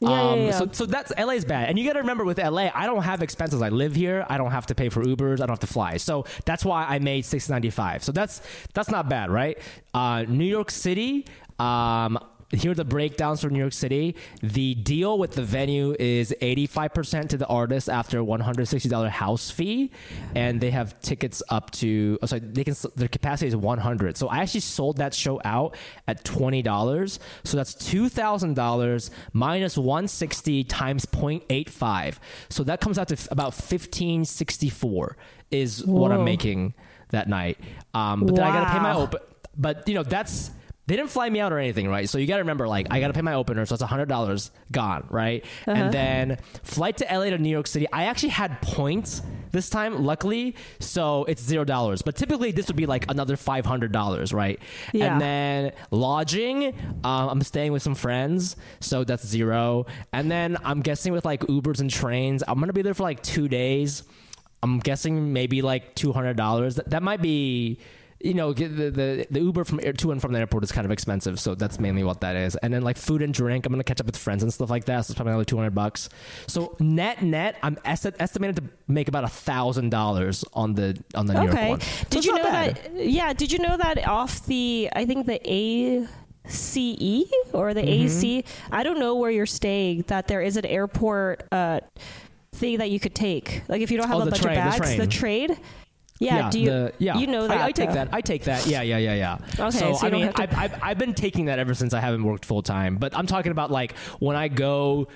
Yeah, yeah, yeah. So so that's LA's bad, and you got to remember with LA, I don't have expenses. I live here. I don't have to pay for Ubers. I don't have to fly. So that's why I made six ninety five. So that's that's not bad, right? Uh, New York City. Um, here are the breakdowns for New York City. The deal with the venue is 85% to the artist after $160 house fee, and they have tickets up to. Oh, sorry, they can. Their capacity is 100. So I actually sold that show out at $20. So that's $2,000 minus 160 times 0.85. So that comes out to f- about 1564 is what I'm making that night. Um, but then I got to pay my open. But you know that's they didn't fly me out or anything, right? So you got to remember, like, I got to pay my opener, so it's hundred dollars gone, right? And then flight to LA to New York City. I actually had points this time, luckily, so it's zero dollars. But typically, this would be like another five hundred dollars, right? Yeah. And then lodging, um, I'm staying with some friends, so that's zero. And then I'm guessing with like Ubers and trains, I'm gonna be there for like two days. I'm guessing maybe like two hundred dollars. That, that might be, you know, the, the the Uber from air, to and from the airport is kind of expensive, so that's mainly what that is. And then like food and drink, I'm gonna catch up with friends and stuff like that. So it's probably another two hundred bucks. So net net, I'm est- estimated to make about a thousand dollars on the on the New York Okay. one. So Did you know bad. that? Yeah. Did you know that off the? I think the A. CE or the Mm-hmm. AC. I don't know where you're staying. That there is an airport uh, thing that you could take. Like if you don't have Oh, a bunch train, of bags, train. trade. Yeah. do you? the- yeah. You know that. I, I take that. I take that. Yeah, yeah, yeah, yeah. Okay, So, so I mean, I've, I've, I've been taking that ever since I haven't worked full time. But I'm talking about like when I go,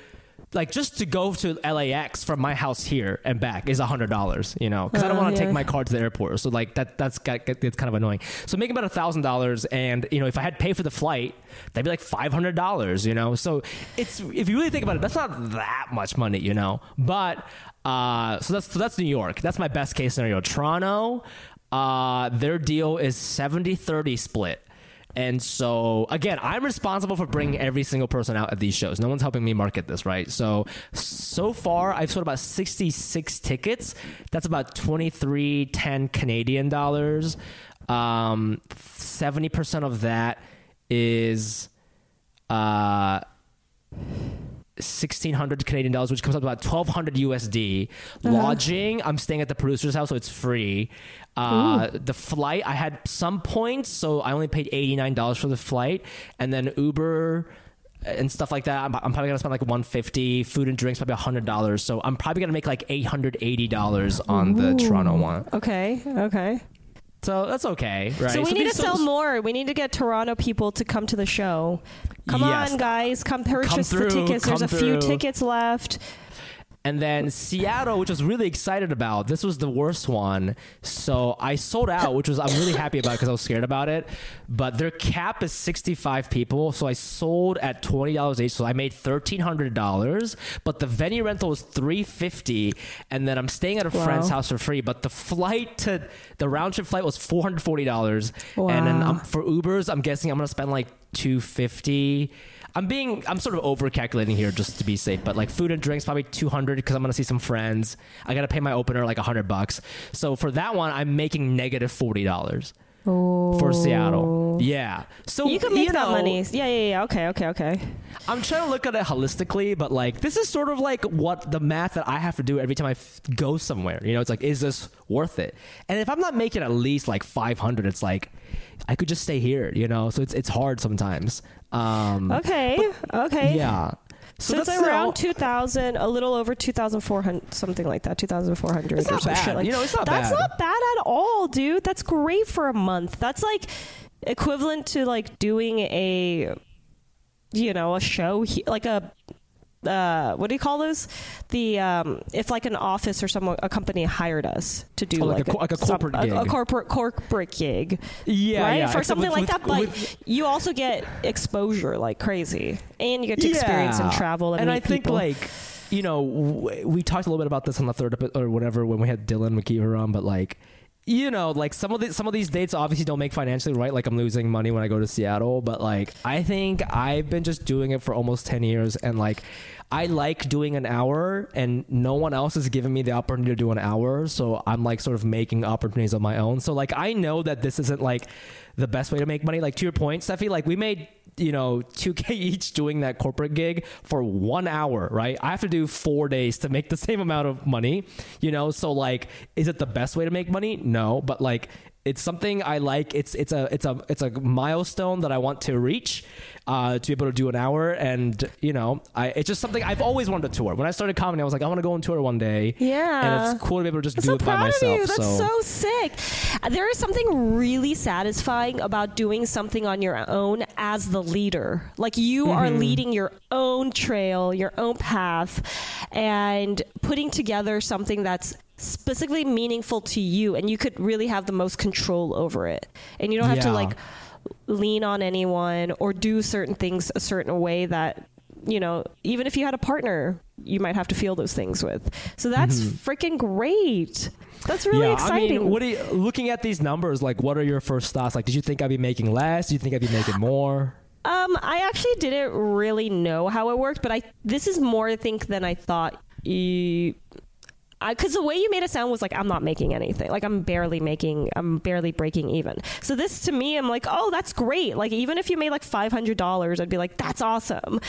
like just to go to LAX from my house here and back is a hundred dollars. You know, because I don't Oh, want to yeah. take my car to the airport. So like that that's got, it's kind of annoying. So making about a thousand dollars, and you know, if I had to pay for the flight, that'd be like five hundred dollars. You know, so it's if you really think about it, that's not that much money. You know, but. Uh, so that's so that's New York. That's my best case scenario. Toronto, uh, their deal is 70-30 split. And so again, I'm responsible for bringing every single person out at these shows. No one's helping me market this, right? So so far I've sold about 66 tickets. That's about 2310 Canadian dollars. Um 70% of that is uh 1600 Canadian dollars, which comes up to about 1200 USD. Lodging, I'm staying at the producer's house, so it's free. Uh, the flight, I had some points, so I only paid $89 for the flight. And then Uber and stuff like that, I'm, I'm probably gonna spend like 150 Food and drinks, probably $100. So I'm probably gonna make like $880 on the Toronto one. Okay. Okay. So that's okay, right? So we need these- to sell more. We need to get Toronto people to come to the show. Come Yes. on, guys. Come purchase through, the tickets. There's come a few through. tickets left. And then Seattle, which I was really excited about. This was the worst one. So I sold out, which was I'm really happy about because I was scared about it. But their cap is 65 people. So I sold at $20 each. So I made $1,300. But the venue rental was 350 And then I'm staying at a friend's house for free. But the flight to the round trip flight was $440. And then Wow. um, for Ubers, I'm guessing I'm going to spend like 250 I'm being I'm sort of over calculating here just to be safe, but like food and drinks probably 200 because I'm gonna see some friends. I gotta pay my opener like 100 bucks. So for that one, I'm making negative forty dollars for Seattle. Yeah, so You can make that know, money. Yeah, yeah, yeah. Okay, okay, okay. I'm trying to look at it holistically, but like this is sort of like what the math that I have to do every time I f- go somewhere. You know, it's like, is this worth it? And if I'm not making at least like 500, it's like I could just stay here. You know, so it's it's hard sometimes. Um, Okay, okay. Yeah. So, that's around 2,000, a little over 2,400, something like that, 2,400 It's or not some bad. shit like You know, it's not That's bad. not bad at all, dude. That's great for a month. That's like equivalent to like doing a, you know, a show, he- like a, uh, what do you call those? The um, if like an office or someone, a company hired us to do Oh, like a co- like a some- corporate a, a corporate corporate gig, Yeah, right? yeah, For except something with- like with- that, but with- you also get exposure like crazy, and you get to experience and travel and, and I think people. like you know w- we talked a little bit about this on the third or whatever when we had Dylan McKeever on, but like you know like some of the some of these dates obviously don't make financially right. Like I'm losing money when I go to Seattle, but like I think I've been just doing it for almost ten years, and like. I like doing an hour, and no one else is giving me the opportunity to do an hour. So I'm like sort of making opportunities of my own. So like I know that this isn't like the best way to make money. Like to your point, Steffie, like we made you know 2k [LAUGHS] each doing that corporate gig for one hour right? I have to do four days to make the same amount of money you know? So like is it the best way to make money? No but like it's something I like. It's it's a it's a it's a milestone that I want to reach. Uh, to be able to do an hour, and you know, I it's just something I've always wanted to tour. When I started comedy, I was like, I want to go on tour one day. Yeah. and it's cool to be able to just I'm do so it by myself. of you. That's so, so sick. There is something really satisfying about doing something on your own as the leader. Like you are Mm-hmm. leading your own trail, your own path, and putting together something that's specifically meaningful to you and you could really have the most control over it. And you don't have to like lean on anyone or do certain things a certain way that you know even if you had a partner you might have to feel those things with so that's freaking great that's really Mm-hmm. yeah, exciting I mean, what are you, looking at these numbers? Like, what are your first thoughts? Like, did you think I'd be making less? Do you think I'd be making more? um i actually didn't really know how it worked but i this is more i think than i thought you because the way you made it sound was like I'm not making anything. Like I'm barely making, I'm barely breaking even. So this to me, I'm like, oh, that's great. Like even if you made like five hundred dollars, I'd be like, that's awesome.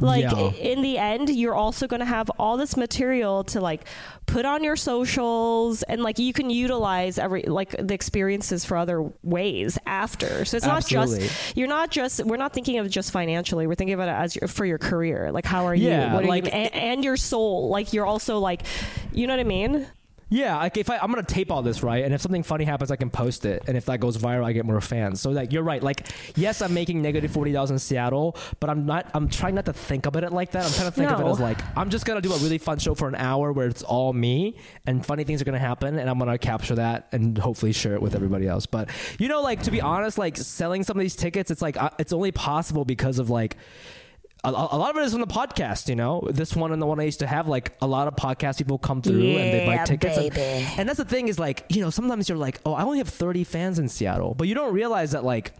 Like Yeah. in the end, you're also going to have all this material to like put on your socials, and like you can utilize every like the experiences for other ways after. So it's not just you're not just we're not thinking of it just financially. We're thinking about it as your, for your career. Like how are Yeah, you? What are like- you? And, and your soul. Like you're also like, you know what I mean? Yeah, like if I, I'm gonna tape all this right, and if something funny happens, I can post it, and if that goes viral, I get more fans. So like you're right. Like yes, I'm making negative forty dollars in Seattle, but I'm not. I'm trying not to think about it like that. I'm trying to think of it No. as like I'm just gonna do a really fun show for an hour where it's all me, and funny things are gonna happen, and I'm gonna capture that and hopefully share it with everybody else. But you know, like to be honest, like selling some of these tickets, it's like uh, it's only possible because of like a, a lot of it is on the podcast, you know. This one and the one I used to have, like a lot of podcast people come through and they buy Yeah, tickets. And, and that's the thing is like, you know, sometimes you're like, oh, I only have 30 fans in Seattle, but you don't realize that like.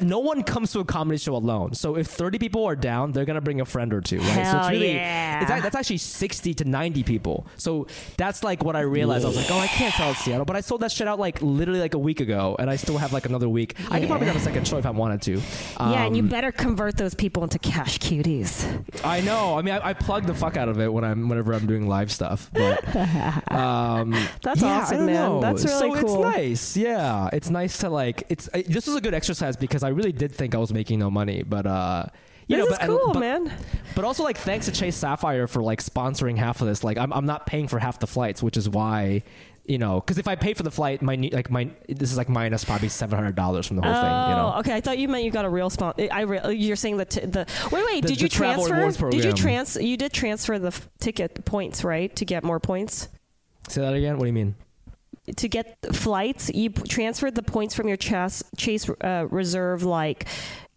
No one comes to a comedy show alone. So if 30 people are down, they're gonna bring a friend or two, right? so it's Hell really, yeah. it's, that's actually 60 to 90 people. So that's like what I realized. I was like, oh, I can't sell at Seattle, but I sold that shit out like literally like a week ago, and I still have like another week. I could probably have a second show if I wanted to. yeah, and you Um, better convert those people into cash cuties. I know. I mean, I, I plug the fuck out of it when I'm whenever I'm doing live stuff. But [LAUGHS] um, That's yeah, awesome, man. know. That's really so cool. it's nice. Yeah, it's nice to like. It's I, this was a good exercise because I really did think I was making no money, but uh, you This know, is but, cool, but, man. But also like thanks to Chase Sapphire for like sponsoring half of this. Like I'm I'm not paying for half the flights, which is why. You know, because if I pay for the flight, my like my this is like minus probably seven hundred dollars from the whole thing. You know, Oh, okay. I thought you meant you got a real sponsor. I re- you're saying that t- the wait, wait. The- did you transfer? Did you trans? You did transfer the f- ticket points, right? To get more points. say that again. What do you mean? To get flights, you transferred the points from your Chase Chase uh, Reserve like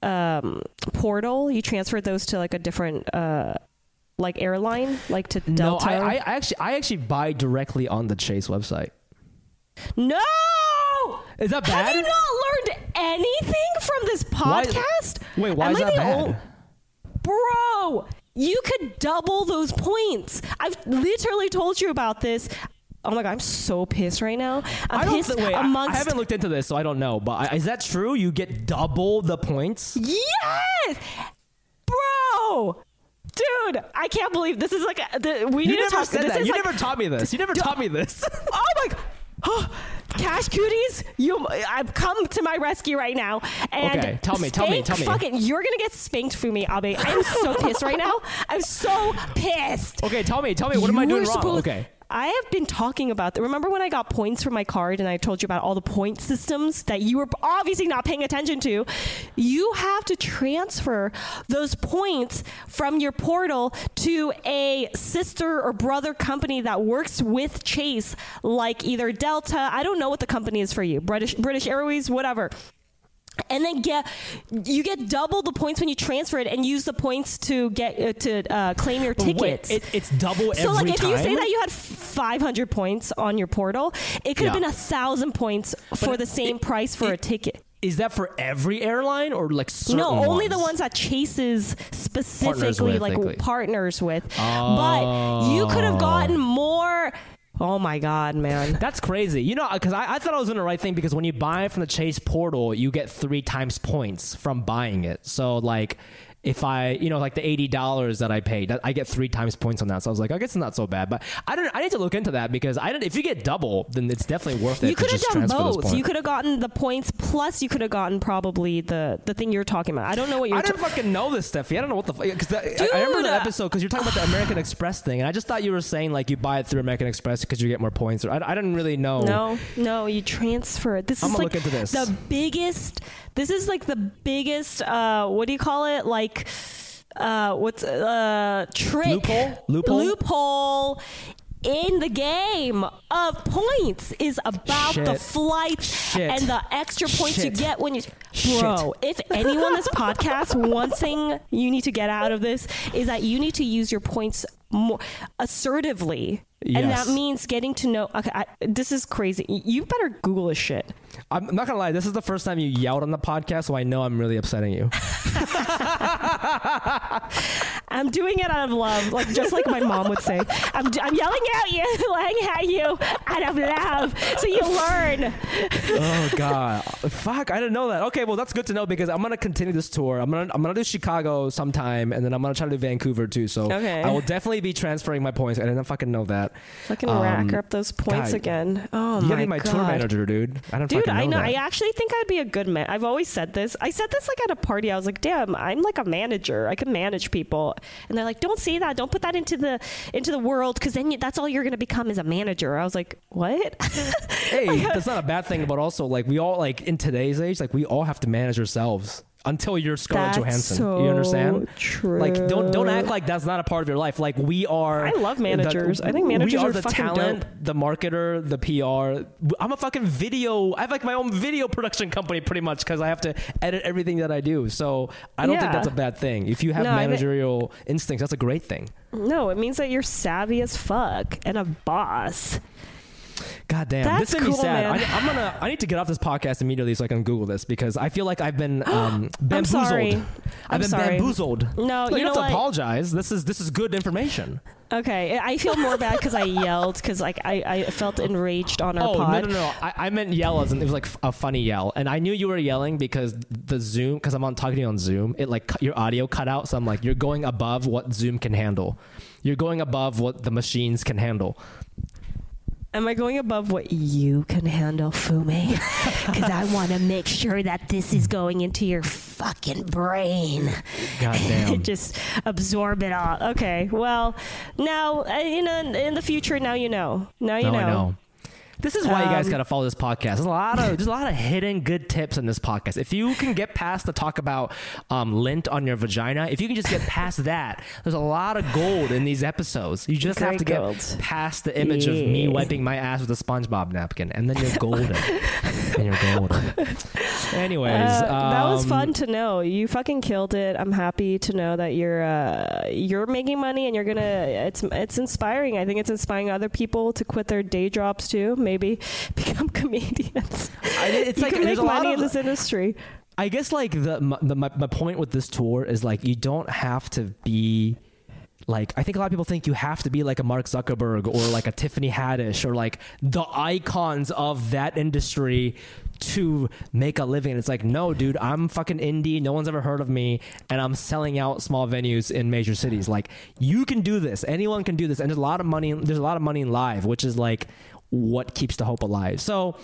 um, portal. You transferred those to like a different uh, like airline, like to Delta. No, I, I actually I actually buy directly on the Chase website. No! Is that bad? Have you not learned anything from this Why- podcast? Wait, why Am is I that bad? ol- Bro, you could double those points. I've literally told you about this. Oh my god, I'm so pissed right now. I'm I don't pissed wait, I- amongst I haven't looked into this, so I don't know. But I, is that true? You get double the points? Yes! Bro! Dude, I can't believe this is like a, the, we You need to never talk said this that. You like- never taught me this. You never taught me this. [LAUGHS] Oh my god. [GASPS] Cash cuties, you! I've come to my rescue right now. And Okay, tell me, tell me, tell me. Fucking, you're gonna get spanked, Fumi Abe. I'm so pissed right now. I'm so pissed. okay, tell me, tell me. What am I doing wrong? supposed- okay. I have been talking about. Remember when I got points for my card and I told you about all the point systems that you were obviously not paying attention to? You have to transfer those points from your portal to a sister or brother company that works with Chase, like either Delta. I don't know what the company is for you, British British Airways, whatever and then get you get double the points when you transfer it and use the points to get uh, to uh, claim your tickets. Wait, it, it's double so every like if time. you say that you had 500 points on your portal, it could have been a thousand points for the same it- price for a ticket. is that for every airline or like certain No, only the ones? ones that Chases specifically with, like likely. partners with. But you could have gotten more. Oh my god, man! That's crazy. You know, because I, I thought I was doing the right thing because when you buy from the Chase portal, you get three times points from buying it. So like, if I, you know, like the eighty dollars that I paid, that I get three times points on that. So I was like, I guess it's not so bad. But I don't. I need to look into that because I don't. If you get double, then it's definitely worth it. You could have done both. You could have gotten the points plus you could have gotten probably the the thing you're talking about. I don't know what you're. I didn't ta- fucking know this, Steffie. I don't know what the fuck. Because I, I remember the episode because you're talking about the American Express thing, and I just thought you were saying like you buy it through American Express because you get more points. Or I, I didn't really know. No, no, you transfer it. This I'm is like look into this. the biggest. This is like the biggest. Uh, what do you call it? Like, uh, what's uh trick Loophole? Loophole? loophole in the game of points is about the Shit. flights Shit. and the extra points you get when you bro if anyone this podcast one thing you need to get out of this is that you need to use your points more assertively and that means getting to know okay I, this is crazy you better google this shit I'm not gonna lie. This is the first time you yelled on the podcast, so I know I'm really upsetting you. [LAUGHS] i'm doing it out of love like just like my mom would say i'm, I'm yelling at you [LAUGHS] yelling at you out of love so you learn oh [LAUGHS] god, fuck! I didn't know that. Okay, well that's good to know because I'm gonna continue this tour. I'm gonna I'm gonna do Chicago sometime, and then I'm gonna try to do Vancouver too. So Okay. I will definitely be transferring my points. I didn't fucking know that. fucking Um, rack up those points God, again oh You my gotta be my god tour manager, dude. I don't Dude, fucking know I know. that. I actually think I'd be a good man. I've always said this. I said this like at a party. I was like, "Damn, I'm like a manager. I can manage people." And they're like, "Don't say that. Don't put that into the into the world because then you, that's all you're going to become is a manager." I was like, "What?" [LAUGHS] hey, that's not a bad thing, but also like we all like in today's age, like we all have to manage ourselves until you're Scarlett That's Johansson. so you understand? true. Like don't don't act like that's not a part of your life. Like we are. I love the- managers. I think managers we are are the fucking talent, dope. the marketer, the PR. I'm a fucking video. I have like my own video production company pretty much because I have to edit everything that I do. So I don't think that's a bad thing. If you have No, managerial instincts, that's a great thing. no, it means that you're savvy as fuck and a boss. God damn, That's this made me cool, sad. man. I, I'm gonna. I need to get off this podcast immediately so I can Google this because I feel like I've been [GASPS] um, I'm bamboozled. sorry. I've I'm been sorry. bamboozled. No, you, you don't have to apologize. This is this is good information. Okay, I feel more bad because I yelled because like I, I felt enraged on our Oh pod. no no no! I, I meant yell as in it was like a funny yell, and I knew you were yelling because the Zoom because I'm on talking to you on Zoom. It like cut, your audio cut out, so I'm like you're going above what Zoom can handle. You're going above what the machines can handle. Am I going above what you can handle, Fumi? [LAUGHS] Because I want to make sure that this is going into your fucking brain. God damn. [LAUGHS] Just absorb it all. Okay. Well, now uh, in a, in the future, now you know. Now you No, know. Know. This is why you guys Um, got to follow this podcast. There's a lot of there's a lot of hidden good tips in this podcast. If you can get past the talk about um, lint on your vagina, if you can just get past that, there's a lot of gold in these episodes. You just have to get past the image of me wiping my ass with a SpongeBob napkin, and then you're golden. and you're golden. Anyways, Uh, that was um, fun to know. You fucking killed it. I'm happy to know that you're uh, you're making money and you're gonna. It's it's inspiring. I think it's inspiring other people to quit their day jobs too. Maybe [LAUGHS] become comedians. I- it's you like can make a lot money of- in this industry. I guess like the, my, the my, my point with this tour is like you don't have to be like I think a lot of people think you have to be like a Mark Zuckerberg or like a Tiffany Haddish or like the icons of that industry to make a living. It's like no, dude, I'm fucking indie. No one's ever heard of me, and I'm selling out small venues in major cities. Like you can do this. Anyone can do this, and there's a lot of money. There's a lot of money in live, which is like what keeps the hope alive. So,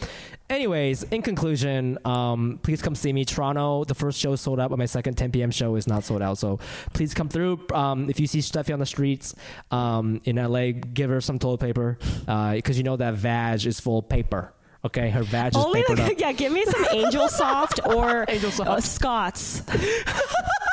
anyways, in conclusion, um, please come see me. Toronto, the first show is sold out, but my second 10 p.m. show is not sold out. So please come through. Um, if you see Steffie on the streets um, in LA, give her some toilet paper because you know that vag is full of paper. Okay, her vag is Only papered like, [LAUGHS] up. yeah, give me some Angel Soft or [LAUGHS] Angel Soft. Uh, Scots. [LAUGHS]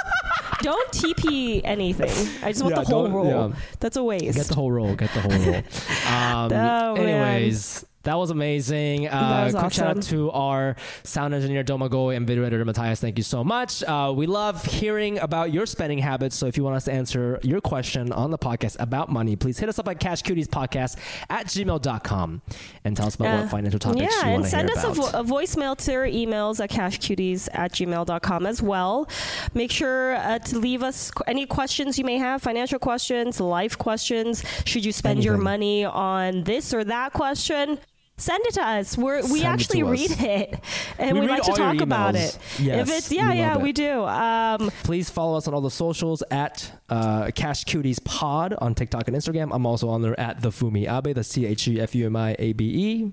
don't TP anything. I just want Yeah, the whole don't- roll. yeah. That's a waste. Get the whole roll. Get the whole roll. [LAUGHS] Um, Oh, man. anyways, that was amazing. Uh, was quick shout out to our sound engineer Domago and video editor Matthias. Thank you so much. Uh, we love hearing about your spending habits. So if you want us to answer your question on the podcast about money, please hit us up at cashcutiespodcast at gmail.com and tell us about Uh, what financial topics yeah, you and want to hear send us a, about. vo- a voicemail to our emails at cashcuties at gmail.com as well. Make sure uh, to leave us qu- any questions you may have financial questions, life questions. Should you spend your money on this or that question? Send it to us. We're, we Send it actually us. read it, [LAUGHS] and We we, like to talk about it. Yes, if it's yeah, love yeah, it. we do. Um, Please follow us on all the socials at uh, Cash Cuties Pod on TikTok and Instagram. I'm also on there at the Fumi Abe, the C H E F U M I A B E.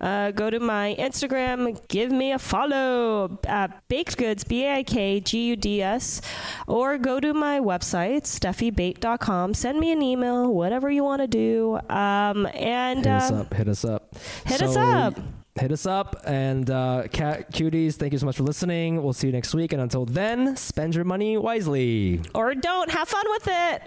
uh, go to my Instagram, give me a follow at Baked Goods, B A I K G U D S, or go to my website, steffiebaik.com. Send me an email, whatever you want to do. Um, and Hit us uh, up. Hit us up. Hit us up. Hit us up. And uh, Cash Cuties, thank you so much for listening. We'll see you next week. And until then, spend your money wisely. or don't. Have fun with it.